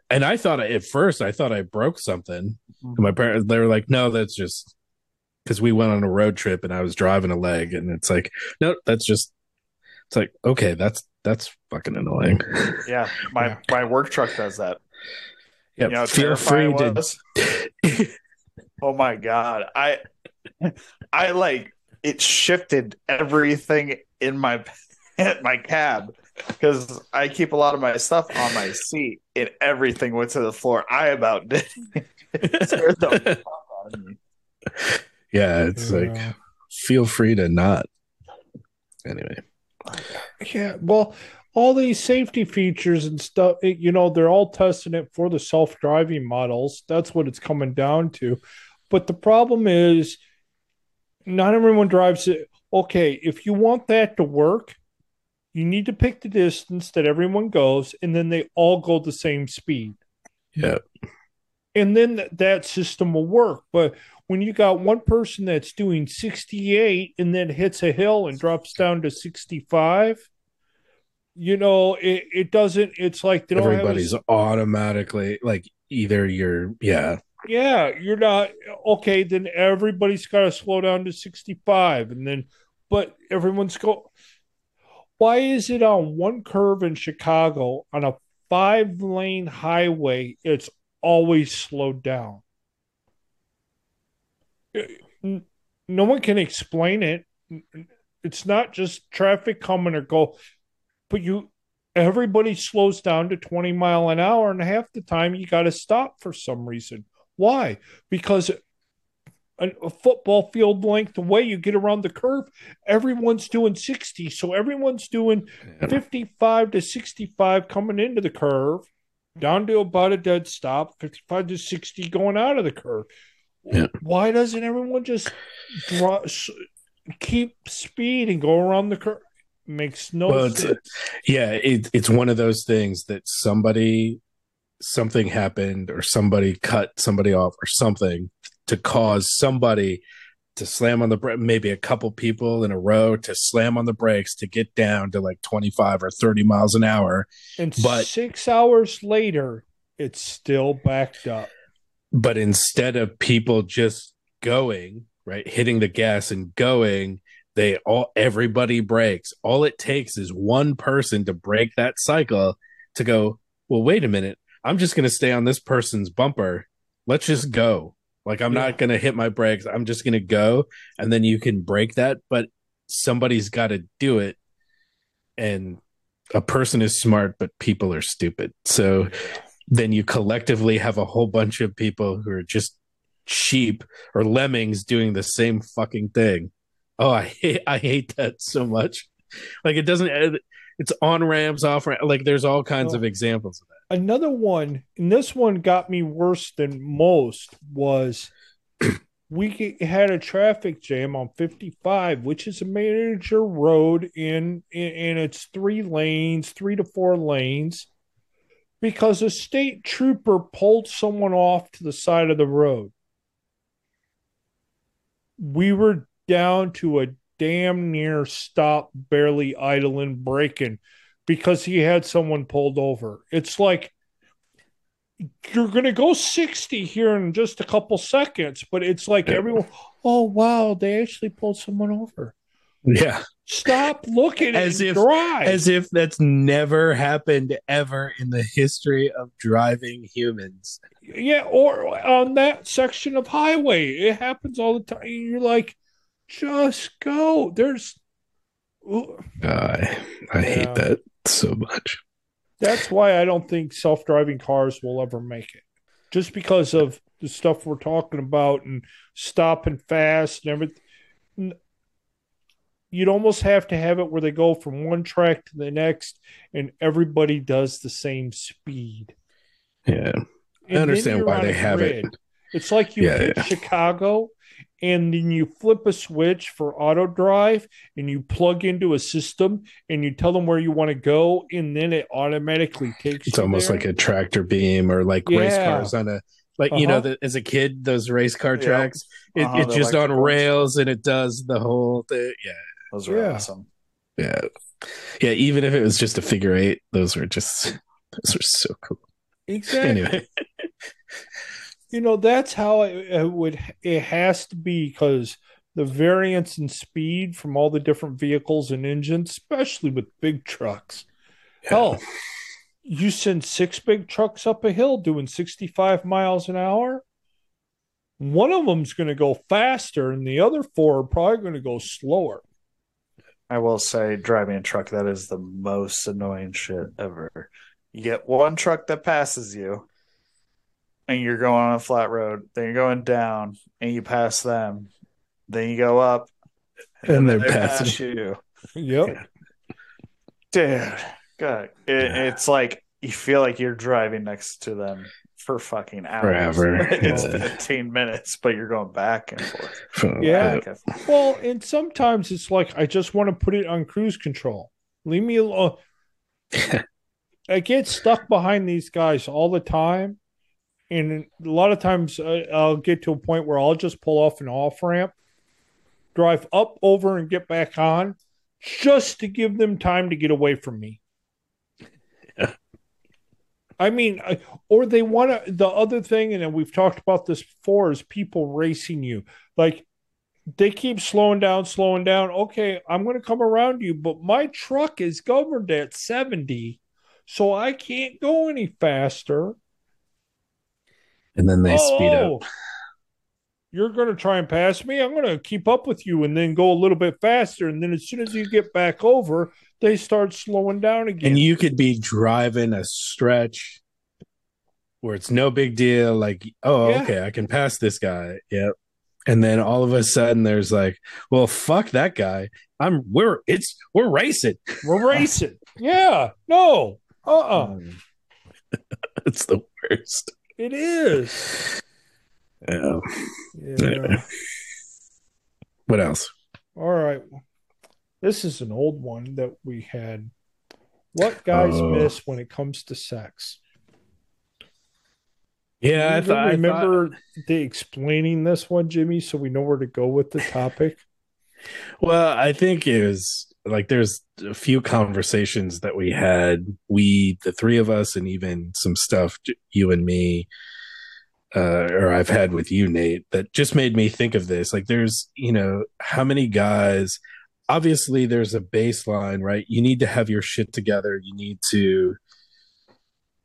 And I thought at first I thought I broke something. And my parents they were like, no, that's just because we went on a road trip and I was driving a leg, and it's like, no, that's just. It's like okay, that's that's fucking annoying. [laughs] Yeah, my Yeah. my work truck does that. Yeah, You know, feel free to. [laughs] Oh my god, I [laughs] I like it shifted everything in my [laughs] my cab because I keep a lot of my stuff on my seat and everything went to the floor. I about [laughs] did it scared the [laughs] fuck out of me. yeah, it's like feel free to not. Anyway, Yeah, well, all these safety features and stuff, it- you know, they're all testing it for the self driving models. That's what it's coming down to. But the problem is, not everyone drives it. Okay, if you want that to work, you need to pick the distance that everyone goes, and then they all go the same speed. yeah, and then th- that system will work. But when you got one person that's doing 68 and then hits a hill and drops down to 65, you know, it, it doesn't, it's like they don't everybody's have automatically like either you're yeah a, yeah, you're not, okay, then everybody's got to slow down to 65. And then, but everyone's go, why is it on one curve in Chicago on a five lane highway, it's always slowed down? Uh, no one can explain it. It's not just traffic coming or go, but you, everybody slows down to 20 mile an hour, and half the time you got to stop for some reason. Why? Because a, a football field length away. You get around the curve, everyone's doing 60. So everyone's doing 55 to 65 coming into the curve, down to about a dead stop, 55 to 60 going out of the curve. Yeah. Why doesn't everyone just draw, keep speed and go around the curve? Makes no Well, it's, sense. yeah, it, it's one of those things that somebody, something happened, or somebody cut somebody off, or something to cause somebody to slam on the brake. Maybe a couple people in a row to slam on the brakes to get down to like twenty five or thirty miles an hour. And but- six hours later, it's still backed up. But instead of people just going right, hitting the gas and going, they all everybody breaks. All it takes is one person to break that cycle to go. Well, wait a minute. I'm just going to stay on this person's bumper. Let's just go. Like I'm Yeah. not going to hit my brakes. I'm just going to go, and then you can break that. But somebody's got to do it, and a person is smart, but people are stupid. So then you collectively have a whole bunch of people who are just sheep or lemmings doing the same fucking thing. Oh, I [laughs] hate, I hate that so much. [laughs] Like it doesn't. It's on ramps, off ramps. Like there's all kinds Oh. of examples of that. Another one, and this one got me worse than most, was [clears throat] we had a traffic jam on 55, which is a major road in, in, in its three lanes, three to four lanes, because a state trooper pulled someone off to the side of the road. We were down to a damn near stop, barely idling, braking because he had someone pulled over. It's like you're going to go 60 here in just a couple seconds, but it's like everyone, oh, wow, they actually pulled someone over. Yeah, Stop looking As and if- drive. as if that's never happened ever in the history of driving humans. yeah, or on that section of highway, it happens all the time. You're like, just go. There's, I I Yeah. hate that so much. That's why I don't think self driving cars will ever make it. Just because of the stuff we're talking about and stopping fast and everything. You'd almost have to have it where they go from one track to the next and everybody does the same speed. Yeah, I understand why they have it. It's like you Yeah, hit yeah. Chicago and then you flip a switch for auto drive and you plug into a system and you tell them where you want to go and then it automatically takes It's you almost there. like a tractor beam or like race cars on a like you know Uh-huh. as a kid those race car Yep. tracks it, Uh-huh, it's the just on electric ones. rails and it does the whole thing. Yeah, Those are Yeah. awesome. yeah, yeah. Even if it was just a figure eight, those were just [laughs] those were so cool. Exactly. Anyway, [laughs] You know, that's how it, it would it has to be because the variance in speed from all the different vehicles and engines, especially with big trucks. Hell, you send six big trucks up a hill doing 65 miles an hour. One of them's going to go faster, and the other four are probably going to go slower. I will say, driving a truck, that is the most annoying shit ever. You get one truck that passes you, and you're going on a flat road, then you're going down, and you pass them, then you go up, And they're then they passing pass you. Yep. Dude, God, it, it's like you feel like you're driving next to them for fucking hours. Forever. [laughs] it's Yeah. 15 minutes, but you're going back and forth. Yeah. Back and forth. Well, and sometimes it's like I just want to put it on cruise control. Leave me alone. [laughs] I get stuck behind these guys all the time, and a lot of times I, I'll get to a point where I'll just pull off an off ramp, drive up over and get back on, just to give them time to get away from me. [laughs] I mean, or they want to. The other thing, and we've talked about this before, is people racing you. Like they keep slowing down, slowing down. Okay, I'm going to come around you, but my truck is governed at 70, so I can't go any faster. And then they oh, speed oh, up. You're going to try and pass me. I'm going to keep up with you and then go a little bit faster. And then as soon as you get back over, they start slowing down again. And you could be driving a stretch where it's no big deal. Like, oh, Yeah. okay, I can pass this guy. Yep. and then all of a sudden there's like, well, fuck that guy. I'm we're it's we're racing. We're [laughs] racing. yeah. No. Uh uh [laughs] it's the worst. It is. Yeah. Yeah. What else? All right. This is an old one that we had. What guys Oh. miss when it comes to sex? Yeah, I thought. I remember the explaining this one, Jimmy, so we know where to go with the topic. Well, I think it was like there's a few conversations that we had, we, the three of us, and even some stuff you and me, uh, or I've had with you, Nate, that just made me think of this. Like, there's, you know, how many guys, obviously, there's a baseline, right? You need to have your shit together. You need to,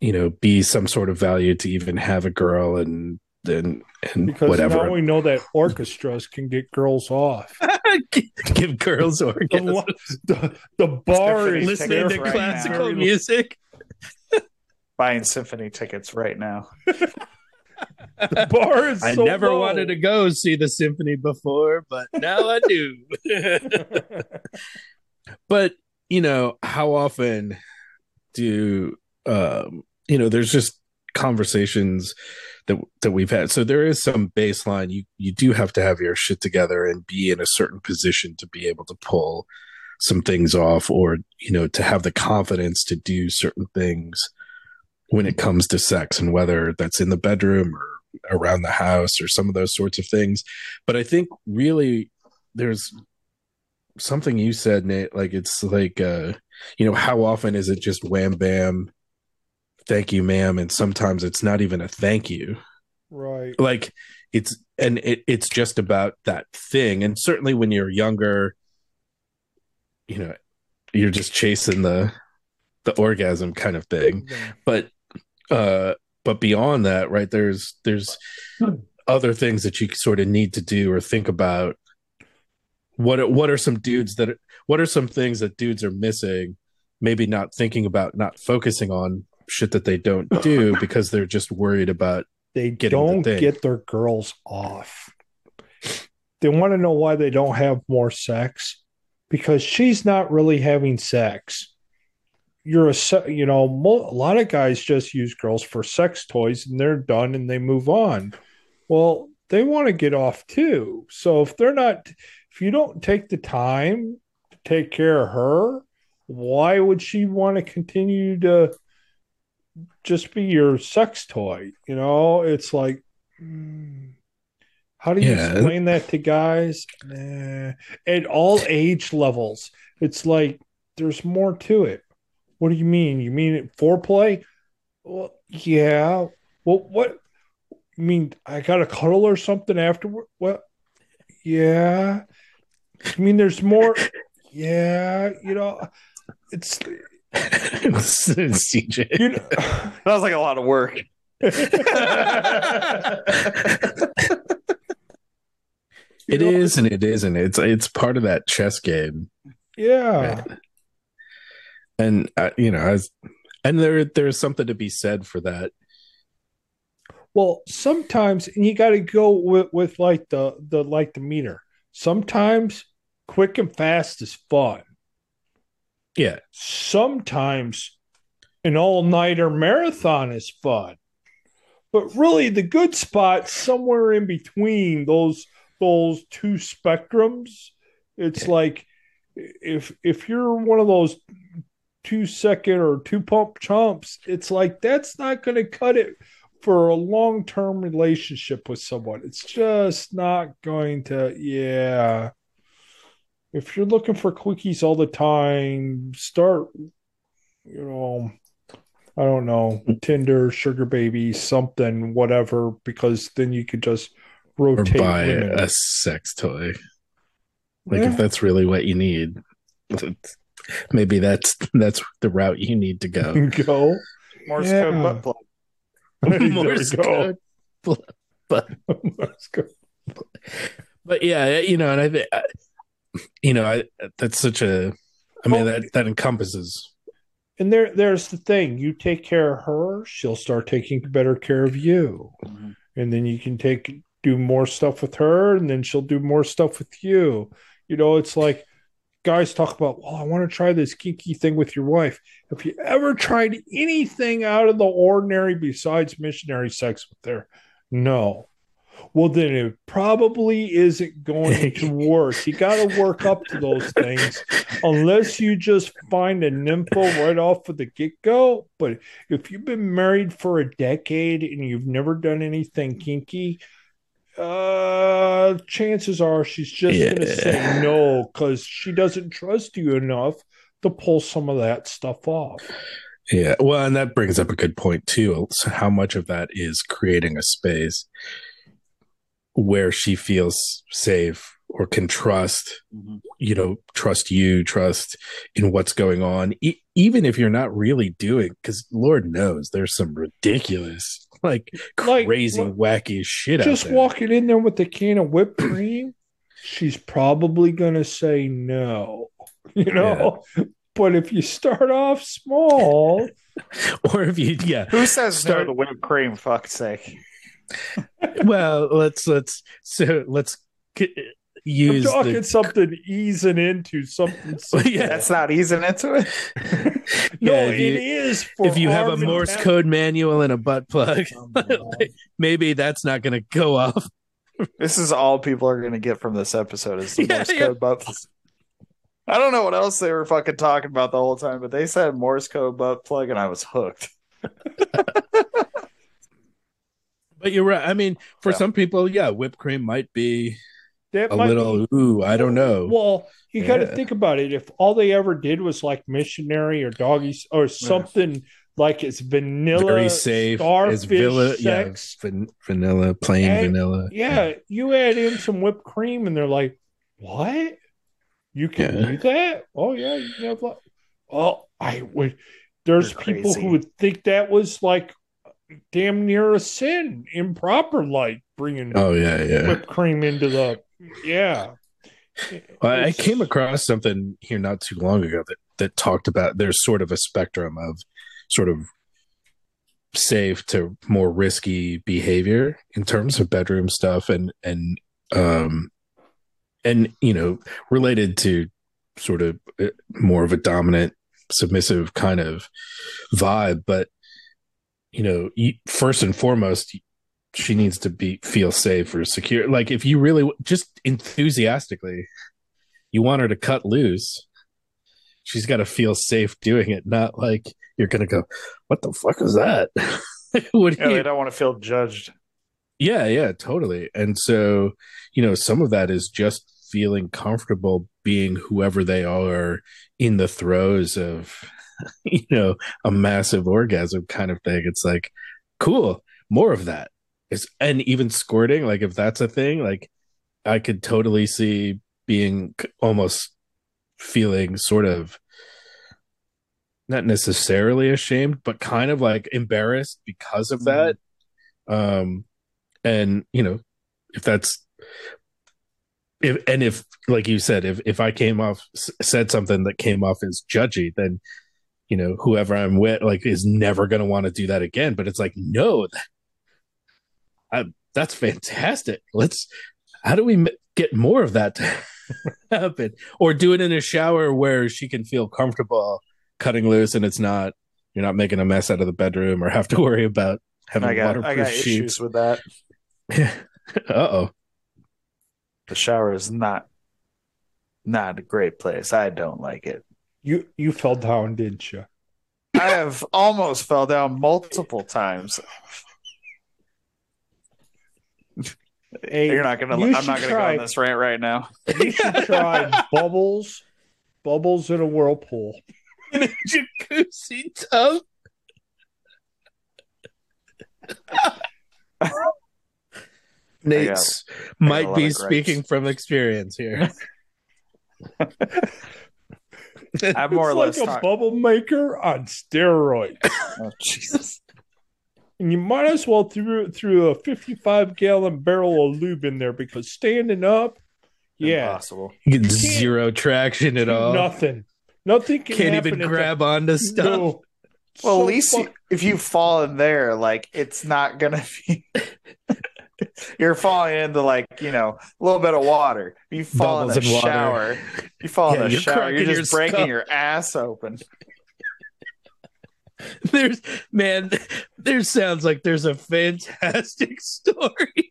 you know, be some sort of value to even have a girl and, and, and Because whatever. now we know that orchestras can get girls off. [laughs] Give girls The, orgasms. lo- the, the bar is listening to right classical now. music. Buying symphony tickets right now. [laughs] The bar is I so never low. wanted to go see the symphony before, but now I do. [laughs] but you know, how often do um, you know? There's just conversations that that we've had. So there is some baseline. You you do have to have your shit together and be in a certain position to be able to pull some things off, or you know, to have the confidence to do certain things when it comes to sex, and whether that's in the bedroom or around the house or some of those sorts of things. But I think really there's something you said, Nate, like it's like uh, you know, how often is it just wham bam, thank you, ma'am, and sometimes it's not even a thank you. right. Like it's and it, it's just about that thing. And certainly when you're younger, you know, you're just chasing the the orgasm kind of thing but uh but beyond that right there's there's other things that you sort of need to do or think about what what are some dudes that what are some things that dudes are missing maybe not thinking about not focusing on shit that they don't [laughs] do because they're just worried about They getting don't thing. get their girls off. They want to know why they don't have more sex because she's not really having sex. You're a, you know, mo- a lot of guys just use girls for sex toys and they're done and they move on. Well, they want to get off too. So if they're not, if you don't take the time to take care of her, why would she want to continue to just be your sex toy? You know, it's like, how do you Yeah. explain that to guys? Nah. At all age levels, it's like there's more to it. What do you mean? You mean it foreplay? Well, yeah. Well, what? You mean I got a cuddle or something afterward? Well, Yeah. I mean, there's more. Yeah, you know, it's CJ. you know, [sighs] That was like a lot of work. [laughs] It is and it isn't. It's it's part of that chess game. yeah. and uh, you know as and there there's something to be said for that Well, sometimes, and you got to go with, with like the the like the meter. Sometimes, quick and fast is fun. Yeah Sometimes, an all nighter marathon is fun. But really, the good spot somewhere in between those those two spectrums. It's like if if you're one of those two second or two pump chumps, it's like that's not going to cut it for a long term relationship with someone. It's just not going to. Yeah. If you're looking for quickies all the time, start. You know, I don't know, Tinder, Sugar Baby, something, whatever, because then you could just rotate. or rotate buy women. a sex toy like Yeah. if that's really what you need [laughs] maybe that's that's the route you need to go [laughs] go. Morse Yeah. [laughs] code butt plug. There you Morse code. Let's go. but yeah you know and i think you know I, that's such a i mean Well- that that encompasses And there, there's the thing. You take care of her, she'll start taking better care of you, Mhm. and then you can take do more stuff with her, and then she'll do more stuff with you. You know, it's like guys talk about, well, I want to try this kinky thing with your wife. Have you ever tried anything out of the ordinary besides missionary sex with her? No. Well, then it probably isn't going [laughs] to work. You got to work up to those things unless you just find a nympho right off of the get go. But if you've been married for a decade and you've never done anything kinky, uh, chances are she's just Yeah. going to say no because she doesn't trust you enough to pull some of that stuff off. Yeah. Well, and that brings up a good point too. So how much of that is creating a space where she feels safe or can trust, Mhm. you know, trust you, trust in what's going on, e- even if you're not really doing, because Lord knows there's some ridiculous, like, Like, crazy, look, wacky shit Just out there. walking in there with a can of whipped cream, she's probably going to say no, [laughs] you know? But if you start off small, [laughs] or if you, yeah. Who says Start- no to whipped cream? Fuck's sake. Well, let's let's so let's c- I'm use talking the something easing into something. [laughs] simple. Yeah. That's not easing into it. [laughs] no, Yeah, if it you- is. For if you have a Morse Tap- code manual and a butt plug, oh [laughs] maybe that's not going to go off. This is all people are going to get from this episode is the Yeah, Morse yeah. code butt. I don't know what else they were fucking talking about the whole time, but they said Morse code butt plug, and I was hooked. But you're right. I mean, for Yeah. some people, yeah, whipped cream might be That a little. be- Ooh, I don't know. Well, you got to think about it. If all they ever did was like missionary or doggies or something like it's vanilla, Very safe. starfish yeah, sex. van- vanilla, plain And- vanilla. Yeah, you add in some whipped cream, and they're like, "What? You can Yeah. do that? Oh yeah, you have like, oh, I would." There's people who would think that was like damn near a sin, improper, like bringing Oh yeah, yeah. whipped cream into the yeah. Well, I came across something here not too long ago that that talked about there's sort of a spectrum of sort of safe to more risky behavior in terms of bedroom stuff and and um and you know related to sort of uh, more of a dominant submissive kind of vibe but you know first and foremost she needs to be feel safe or secure like if you really just enthusiastically you want her to cut loose she's got to feel safe doing it not like you're gonna go what the fuck is that [laughs] what Yeah, you they don't want to feel judged. yeah, yeah, totally. And so, you know, some of that is just feeling comfortable being whoever they are in the throes of, [laughs] you know, a massive orgasm kind of thing. It's like, cool, more of that. It's, and even squirting, like if that's a thing, like I could totally see being almost feeling sort of not necessarily ashamed, but kind of like embarrassed because of that. Um, and you know, if that's if and if like you said, if if I came off said something that came off as judgy, then you know whoever I'm with like is never going to want to do that again. But it's like no, that, I, that's fantastic. Let's how do we m- get more of that to [laughs] happen, or do it in a shower where she can feel comfortable cutting loose and it's not you're not making a mess out of the bedroom or have to worry about having I got, waterproof I got sheets. issues with that. [laughs] uh oh. The shower is not not a great place. I don't like it. You you fell down, didn't you? I have almost fell down multiple times. Hey, You're not gonna. you I'm not gonna try- go on this rant right now. You should try [laughs] bubbles, bubbles in a whirlpool. In a jacuzzi tub. Nate's a might be speaking from experience here. [laughs] [laughs] I'm more or It's less. like a talk- bubble maker on steroids. [laughs] oh, Jesus. And you might as well throw through a 55 gallon barrel of lube in there because standing up, yeah, Impossible. You get zero traction at all. nothing, nothing can Can't even at grab onto stuff. No. Well, So at least fuck- you, if you fall in there, like it's not gonna be. [laughs] [laughs] you're falling into like you know a little bit of water. You fall Bubbles in the in water. shower. You fall Yeah, in the you're shower. You're just your breaking skull. your ass open. [laughs] There's man, there sounds like there's a fantastic [laughs] story.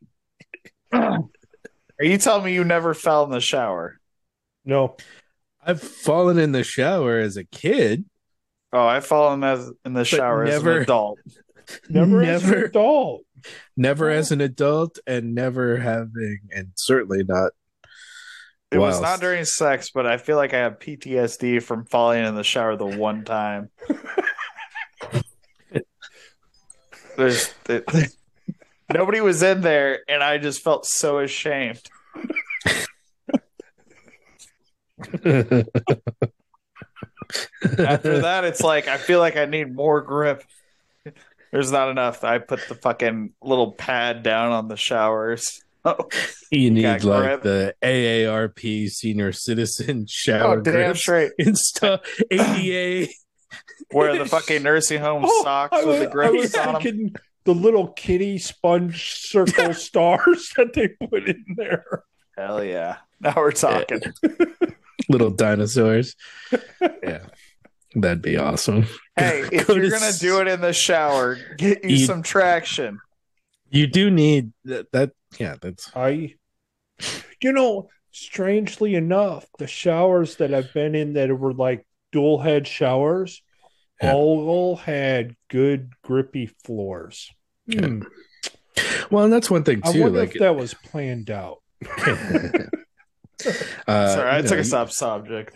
Are you telling me you never fell in the shower? No, I've fallen in the shower as a kid. Oh, I've fallen as in the shower as never- an adult. never, as an Never. adult. Never as an adult and never having and certainly not It was not during sex, but I feel like I have PTSD from falling in the shower the one time. [laughs] There's it, nobody was in there, and I just felt so ashamed. [laughs] After that, it's like I feel like I need more grip. There's not enough. I put the fucking little pad down on the showers. [laughs] Oh, you need like grip. the AARP senior citizen [laughs] oh, shower oh damn straight. [laughs] and stuff. ADA. Where the fucking nursing home Oh, socks I with the grips on them. the little kitty sponge circle stars that they put in there. Hell yeah! Now we're talking. little dinosaurs. yeah. That'd be awesome. Hey, [laughs] if Go you're to gonna s- do it in the shower, get you You- some traction. You do need that, that yeah, that's I, you know, strangely enough, the showers that I've been in that were like dual head showers Yeah. all had good grippy floors. Hmm. well and that's one thing too. I too. wonder Like if that was planned out. [laughs] uh, Sorry, I you took know, us off subject.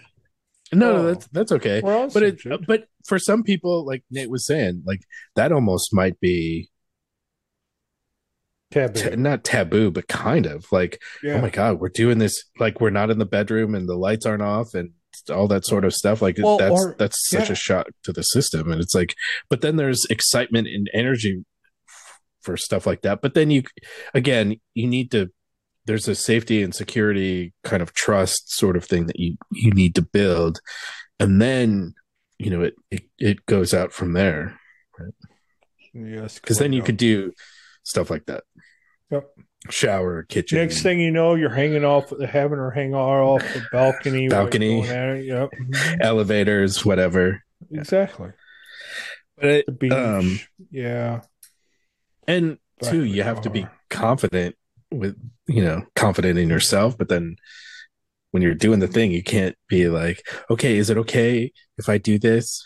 No, no, Oh. that's that's okay. But it but for some people, like Nate was saying, like that almost might be Taboo. ta- not taboo, but kind of like oh yeah. oh my god we're doing this like we're not in the bedroom and the lights aren't off and all that sort of stuff like Well, that's or- that's such yeah. a shock to the system and it's like but then there's excitement and energy for stuff like that but then you again you need to there's a safety and security kind of trust sort of thing that you you need to build and then you know it it, it goes out from there Yes, because then you could do stuff like that Yep. shower kitchen Next thing you know, you're hanging off, the having her hang off the balcony. Balcony. going at it. Yep. [laughs] elevators whatever Exactly. but it. Um, yeah. and Back two you have to be confident with you know confident in yourself but then when you're doing the thing you can't be like okay is it okay if i do this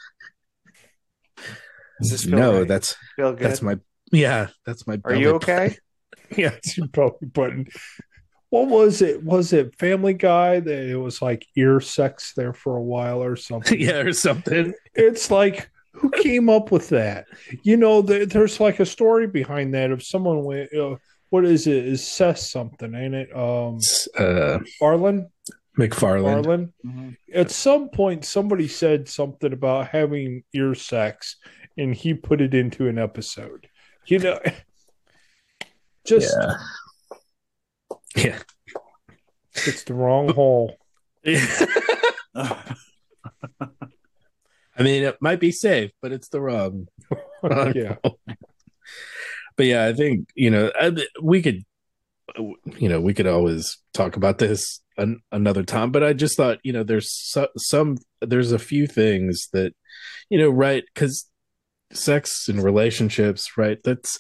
Does this feel no right? that's Feel good. that's my yeah that's my Are you belly okay? [laughs] Yeah, it's your belly button. What was it? Was it Family Guy that it was like ear sex there for a while or something? [laughs] yeah or something It's like who came up with that? You know, there, there's like a story behind that. of someone went, uh, what is it? Is Seth something? Ain't it? Um, uh Arlen. mcfarland Arlen. Mhm. At some point, somebody said something about having ear sex, and he put it into an episode. You know, [laughs] just yeah yeah it's the wrong hole. [laughs] [laughs] i mean it might be safe but it's the wrong yeah. But yeah, I think you know we could, you know, we could always talk about this an, another time. But I just thought, you know, there's so, some, there's a few things that, you know, right? Because sex and relationships, right? That's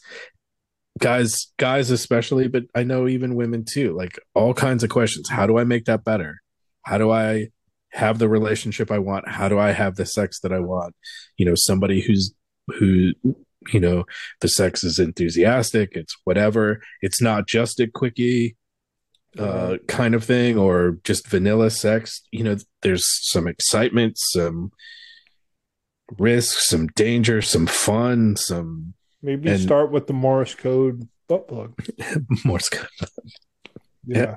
guys, guys especially, but I know even women too. Like all kinds of questions. How do I make that better? How do I have the relationship I want? How do I have the sex that I want? You know, somebody who's who you know the sex is enthusiastic it's whatever it's not just a quickie uh kind of thing or just vanilla sex you know there's some excitement some risk some danger some fun some Maybe And- start with the Morse code butt plug. [laughs] Morse code. Yeah.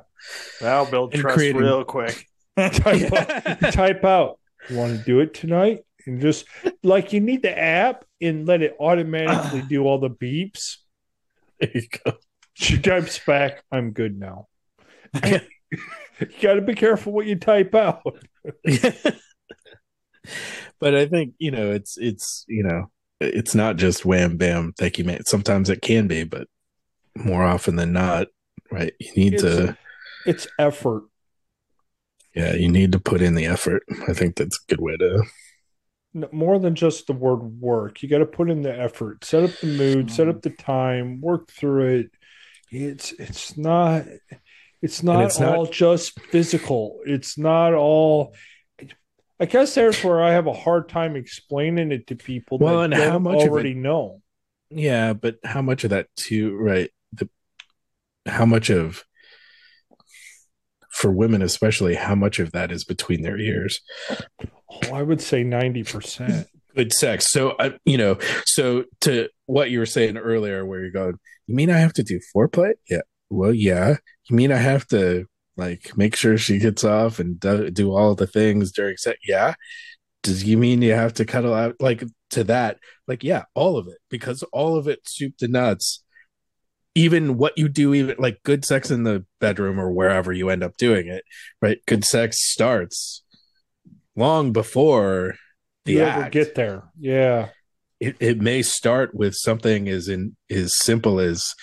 That'll build And trust creating- real quick. [laughs] type, out, [laughs] type out. You want to do it tonight? And just like you need the app and let it automatically do all the beeps. there you go She types back, I'm good now. [laughs] you got to be careful what you type out. [laughs] but i think you know it's it's you know it's not just wham bam thank you man sometimes it can be but more often than not, right? You need It's, to, it's effort. yeah, you need to put in the effort. I think that's a good way to. More than just the word work. You got to put in the effort. Set up the mood, set up mm-hmm. the time, work through it. It's it's not it's not it's not- all just physical. It's not all I guess there's where I have a hard time explaining it to people Well, that and how much of it- already know. Yeah, but how much of that too, right? The how much of for women especially, how much of that is between their ears? Oh, I would say 90%. Good sex. So, uh, you know, so to what you were saying earlier, where you're going, you mean I have to do foreplay? Yeah. Well, yeah. You mean I have to like make sure she gets off and do, do all the things during sex? Yeah. Does you mean you have to cuddle out like to that? Like, yeah, all of it because all of it soup to nuts. Even what you do, even like good sex in the bedroom or wherever you end up doing it, right? Good sex starts long before the you act ever get there. Yeah. it, it may start with something as in as simple as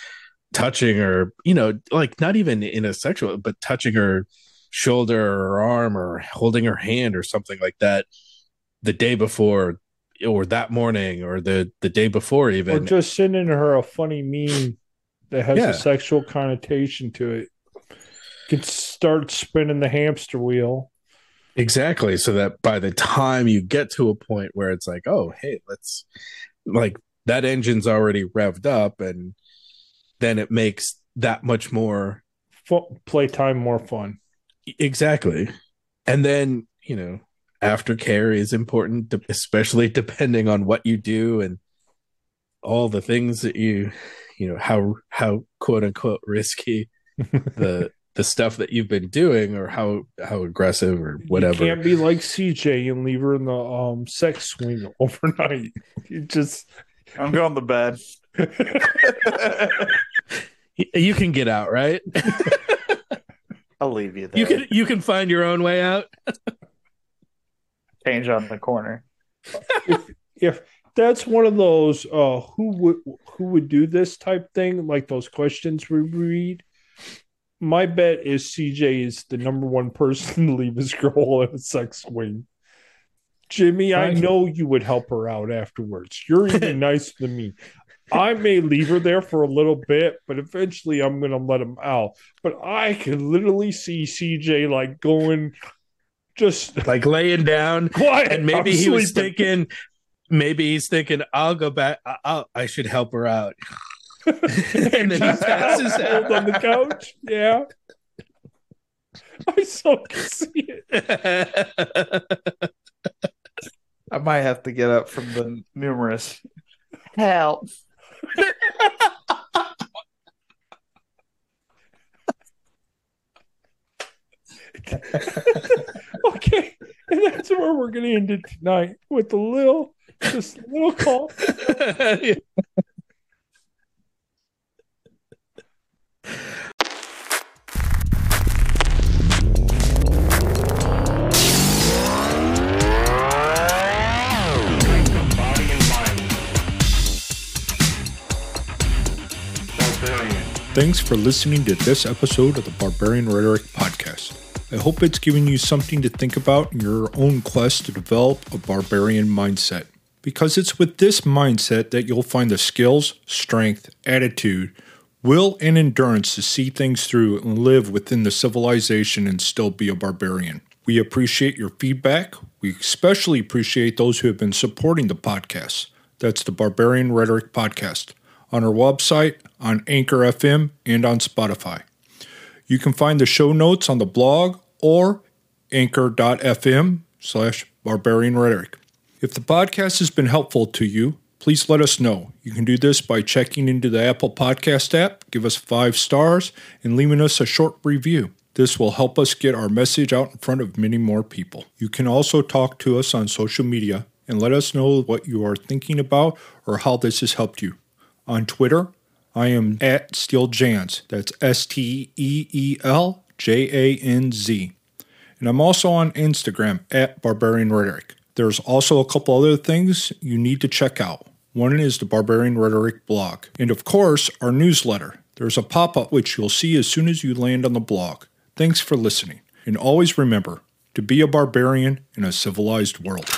touching or you know like not even in a sexual but touching her shoulder or arm or holding her hand or something like that the day before or that morning or the the day before even Or just sending her a funny meme that has Yeah. a sexual connotation to it. Can start spinning the hamster wheel. Exactly so that by the time you get to a point where it's like oh hey let's like that engine's already revved up and then it makes that much more Fu- playtime more fun. Exactly. And then, you know, aftercare is important, especially depending on what you do and all the things that you, you know, how, how quote unquote risky [laughs] the, the stuff that you've been doing or how, how aggressive or You whatever. can't be like CJ and leave her in the um sex swing [laughs] overnight. You just I'm going to bed. [laughs] You can get out, right? [laughs] I'll leave you there. You can, you can find your own way out. change on the corner. if that's one of those uh who would who would do this type thing, like those questions we read. My bet is CJ is the number one person to leave his girl in a sex swing. Jimmy, I know you would help her out afterwards. You're even [laughs] nicer than me. I may leave her there for a little bit, but eventually I'm going to let him out. But I can literally see CJ like going just [laughs] Like laying down quiet. and maybe I'm he was thinking maybe he's thinking i'll go back I'll, i should help her out [laughs] and then he [laughs] passes Rolled on the couch. Yeah. I so can see it. I might have to get up from the numerous. Help. [laughs] Okay. And that's where we're gonna end it tonight with a little just a little call. Body Thanks for listening to this episode of the Barbarian Rhetoric Podcast. I hope it's given you something to think about in your own quest to develop a barbarian mindset. Because it's with this mindset that you'll find the skills, strength, attitude, will, and endurance to see things through and live within the civilization and still be a barbarian. We appreciate your feedback. We especially appreciate those who have been supporting the podcast. That's the Barbarian Rhetoric Podcast on our website, on Anchor FM, and on Spotify. You can find the show notes on the blog or anchor.fm slash barbarian rhetoric. If the podcast has been helpful to you, please let us know. You can do this by checking into the Apple Podcast app, give us five stars, and leaving us a short review. This will help us get our message out in front of many more people. You can also talk to us on social media and let us know what you are thinking about or how this has helped you. On Twitter, I am at SteelJanz. That's S T E E L J A N Z. And I'm also on Instagram at Barbarian Rhetoric. There's also a couple other things you need to check out. One is the Barbarian Rhetoric blog. And of course, our newsletter. There's a pop up which you'll see as soon as you land on the blog. Thanks for listening, and always remember to be a barbarian in a civilized world.